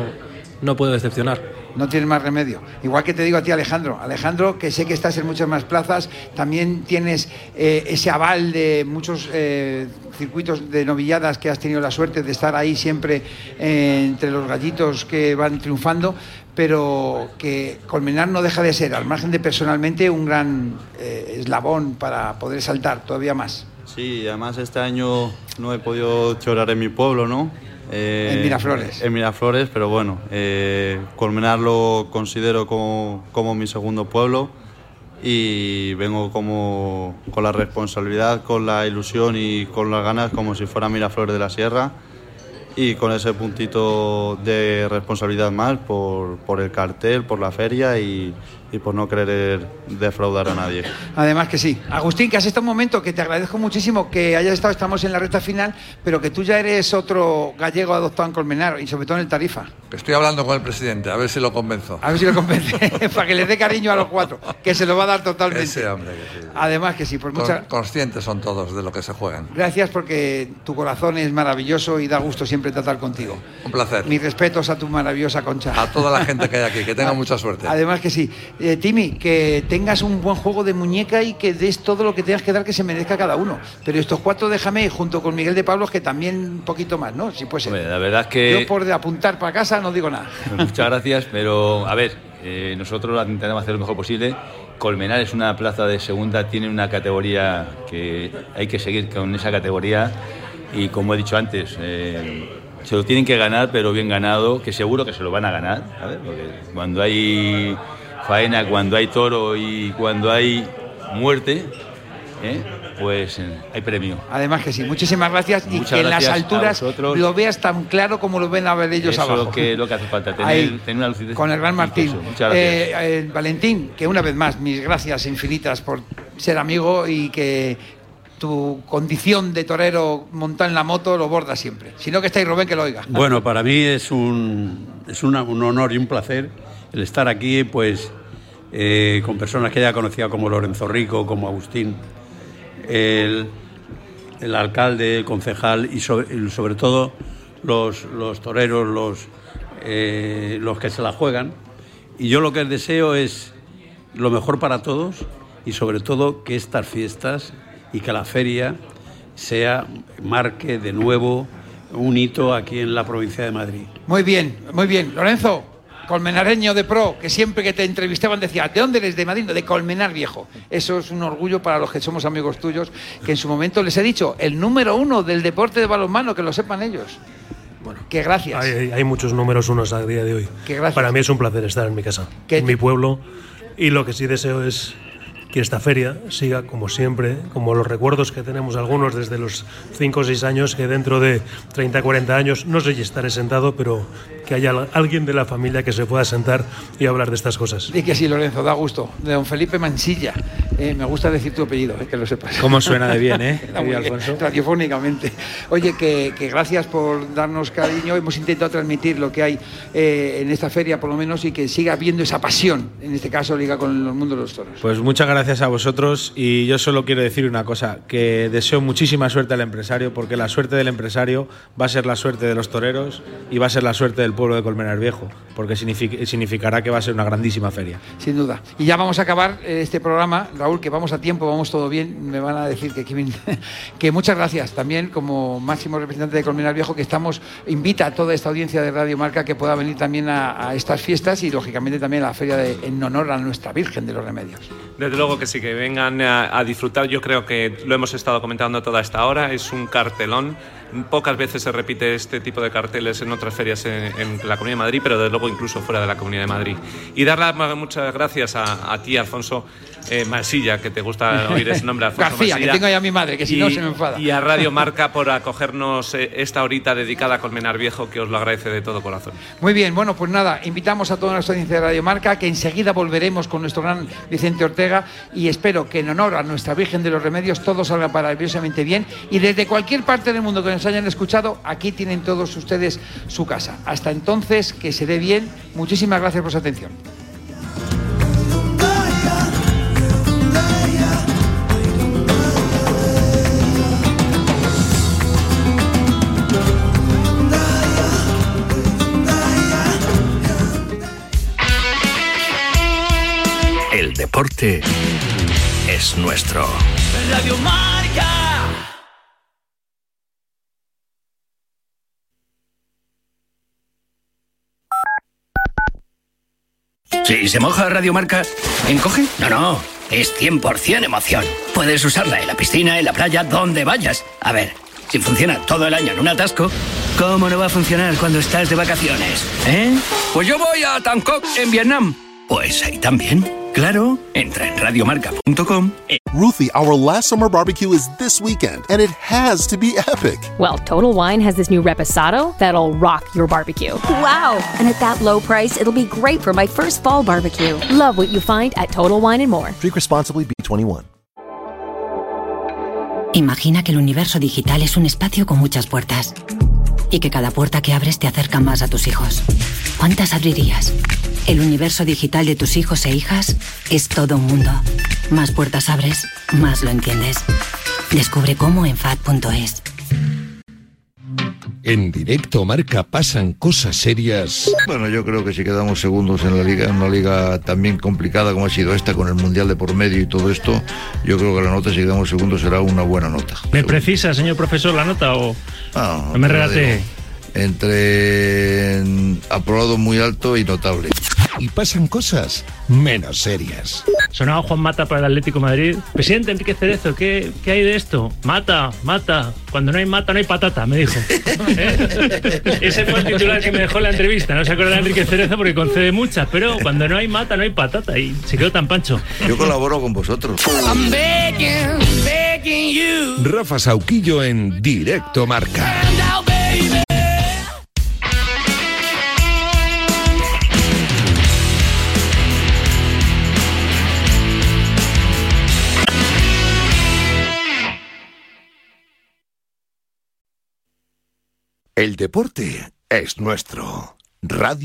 no puedo decepcionar. No tienes más remedio. Igual que te digo a ti, Alejandro. Alejandro, que sé que estás en muchas más plazas, también tienes eh, ese aval de muchos eh, circuitos de novilladas que has tenido la suerte de estar ahí siempre eh, entre los gallitos que van triunfando, pero que Colmenar no deja de ser, al margen de personalmente, un gran eslabón para poder saltar todavía más. Sí, además este año no he podido chorar en mi pueblo, ¿no? Eh, en Miraflores. En Miraflores, pero bueno, eh, Colmenar lo considero como, como, mi segundo pueblo y vengo como con la responsabilidad, con la ilusión y con las ganas como si fuera Miraflores de la Sierra y con ese puntito de responsabilidad más por, por el cartel, por la feria y, y por no querer defraudar a nadie. Además que sí. Agustín, que has estado un momento que te agradezco muchísimo que hayas estado, estamos en la recta final, pero que tú ya eres otro gallego adoptado en Colmenar y sobre todo en el Tarifa. Estoy hablando con el presidente, a ver si lo convenzo. A ver si lo convence, para que le dé cariño a los cuatro, que se lo va a dar totalmente. Ese hombre Además que sí, por mucha... Conscientes son todos de lo que se juegan. Gracias porque tu corazón es maravilloso y da gusto siempre tratar contigo. Un placer. Mis respetos a tu maravillosa concha. A toda la gente que hay aquí, que tenga mucha suerte. Además que sí. Eh, Timi, que tengas un buen juego de muñeca y que des todo lo que tengas que dar que se merezca cada uno. Pero estos cuatro déjame junto con Miguel de Pablos que también un poquito más, ¿no? Si puede ser. La verdad es que... Yo por apuntar para casa no digo nada. Muchas gracias, pero a ver, eh, nosotros intentamos hacer lo mejor posible. Colmenar es una plaza de segunda, tiene una categoría que hay que seguir con esa categoría y como he dicho antes, eh, se lo tienen que ganar, pero bien ganado, que seguro que se lo van a ganar, ¿sabes? Porque cuando hay faena, cuando hay toro y cuando hay muerte, ¿eh? pues eh, hay premio. Además que sí, muchísimas gracias y que en las alturas lo veas tan claro como lo ven a ver ellos Eso es abajo. lo que, lo que hace falta, tener, Ahí, tener una lucidez. con el gran Martín. Incluso. Muchas gracias. Eh, eh, Valentín, que una vez más, mis gracias infinitas por ser amigo y que tu condición de torero montado en la moto lo borda siempre. Si no, que estáis Rubén, que lo oiga. Bueno, para mí es un, es una- un honor y un placer el estar aquí, pues, eh, con personas que ya conocía como Lorenzo Rico, como Agustín, el, alcalde, el concejal y sobre, todo los, los toreros, los, eh, los que se la juegan. Y yo lo que deseo es lo mejor para todos y sobre todo que estas fiestas y que la feria sea, marque de nuevo un hito aquí en la provincia de Madrid. Muy bien, muy bien. Lorenzo, colmenareño de pro, que siempre que te entrevistaban decía, ¿de dónde eres? De Madrid, de Colmenar Viejo. Eso es un orgullo para los que somos amigos tuyos, que en su momento les he dicho, el número uno del deporte de balonmano, que lo sepan ellos. Bueno, que gracias. Hay, muchos números unos a día de hoy. Que gracias. Para mí es un placer estar en mi casa, en mi pueblo. Y lo que sí deseo es que esta feria siga como siempre, como los recuerdos que tenemos algunos desde los 5 o 6 años, que dentro de 30, 40 años, no sé si estaré sentado, pero que haya al- alguien de la familia que se pueda sentar y hablar de estas cosas. Y que sí, Lorenzo, da gusto. De don Felipe Mansilla. Eh, me gusta decir tu apellido, eh, que lo sepas. ¿Cómo suena de bien, eh, Alfonso? Radiofónicamente. Oye, que, que gracias por darnos cariño. Hemos intentado transmitir lo que hay eh, en esta feria, por lo menos, y que siga habiendo esa pasión, en este caso, liga con el mundo de los toros. Pues muchas gracias a vosotros y yo solo quiero decir una cosa, que deseo muchísima suerte al empresario porque la suerte del empresario va a ser la suerte de los toreros y va a ser la suerte del pueblo de Colmenar Viejo, porque signific- significará que va a ser una grandísima feria. Sin duda. Y ya vamos a acabar eh, este programa. Raúl, que vamos a tiempo, vamos todo bien. Me van a decir que, Kevin- que muchas gracias también como máximo representante de Colmenar Viejo, que estamos, invita a toda esta audiencia de Radio Marca que pueda venir también a, a estas fiestas y lógicamente también a la feria de- en honor a nuestra Virgen de los Remedios. Desde luego que sí, que vengan a, a disfrutar. Yo creo que lo hemos estado comentando toda esta hora. Es un cartelón. Pocas veces se repite este tipo de carteles en otras ferias en, en la Comunidad de Madrid, pero desde luego incluso fuera de la Comunidad de Madrid. Y dar las muchas gracias a, a ti, Alfonso eh, Mansilla, que te gusta oír ese nombre, Alfonso García, que Mansilla. tengo ya a mi madre, que si Y- no se me enfada. Y a Radio Marca por acogernos eh, esta horita dedicada a Colmenar Viejo, que os lo agradece de todo corazón. Muy bien, bueno, pues nada, invitamos a toda nuestra audiencia de Radio Marca que enseguida volveremos con nuestro gran Vicente Ortega y espero que en honor a nuestra Virgen de los Remedios todo salga maravillosamente bien y desde cualquier parte del mundo que nos hayan escuchado, aquí tienen todos ustedes su casa. Hasta entonces, que se dé bien. Muchísimas gracias por su atención. El deporte es nuestro. Radio Marca. Si se moja Radio Marca, ¿encoge? No, no, es 100% emoción. Puedes usarla en la piscina, en la playa, donde vayas. A ver, si funciona todo el año en un atasco, ¿cómo no va a funcionar cuando estás de vacaciones? ¿Eh? Pues yo voy a Bangkok, en Vietnam. Pues ahí también. Claro, entra en radiomarca.com. Ruthie, our last summer barbecue is this weekend, and it has to be epic. Well, Total Wine has this new reposado that'll rock your barbecue. Wow! And at that low price, it'll be great for my first fall barbecue. Love what you find at Total Wine and More. Drink responsibly, B21. Imagina que el universo digital es un espacio con muchas puertas y que cada puerta que abres te acerca más a tus hijos. ¿Cuántas abrirías? El universo digital de tus hijos e hijas es todo un mundo. Más puertas abres, más lo entiendes. Descubre cómo en FAD.es. En directo marca pasan cosas serias. Bueno, yo creo que si quedamos segundos en la liga, en una liga también complicada como ha sido esta, con el Mundial de por medio y todo esto, yo creo que la nota, si quedamos segundos, será una buena nota. ¿Me precisa, señor profesor, la nota o Ah, no me te lo regate? digo. Entre aprobado muy alto y notable. Y pasan cosas menos serias. Sonaba Juan Mata para el Atlético de Madrid. Presidente Enrique Cerezo, ¿qué, ¿qué hay de esto? Mata, mata. Cuando no hay mata, no hay patata, me dijo. ¿Eh? Ese fue el titular que me dejó la entrevista. No se acuerda de Enrique Cerezo porque concede muchas, pero cuando no hay mata, no hay patata. Y se quedó tan pancho. Yo colaboro con vosotros. I'm begging, begging you. Rafa Sauquillo en directo marca. El deporte es nuestro. Radio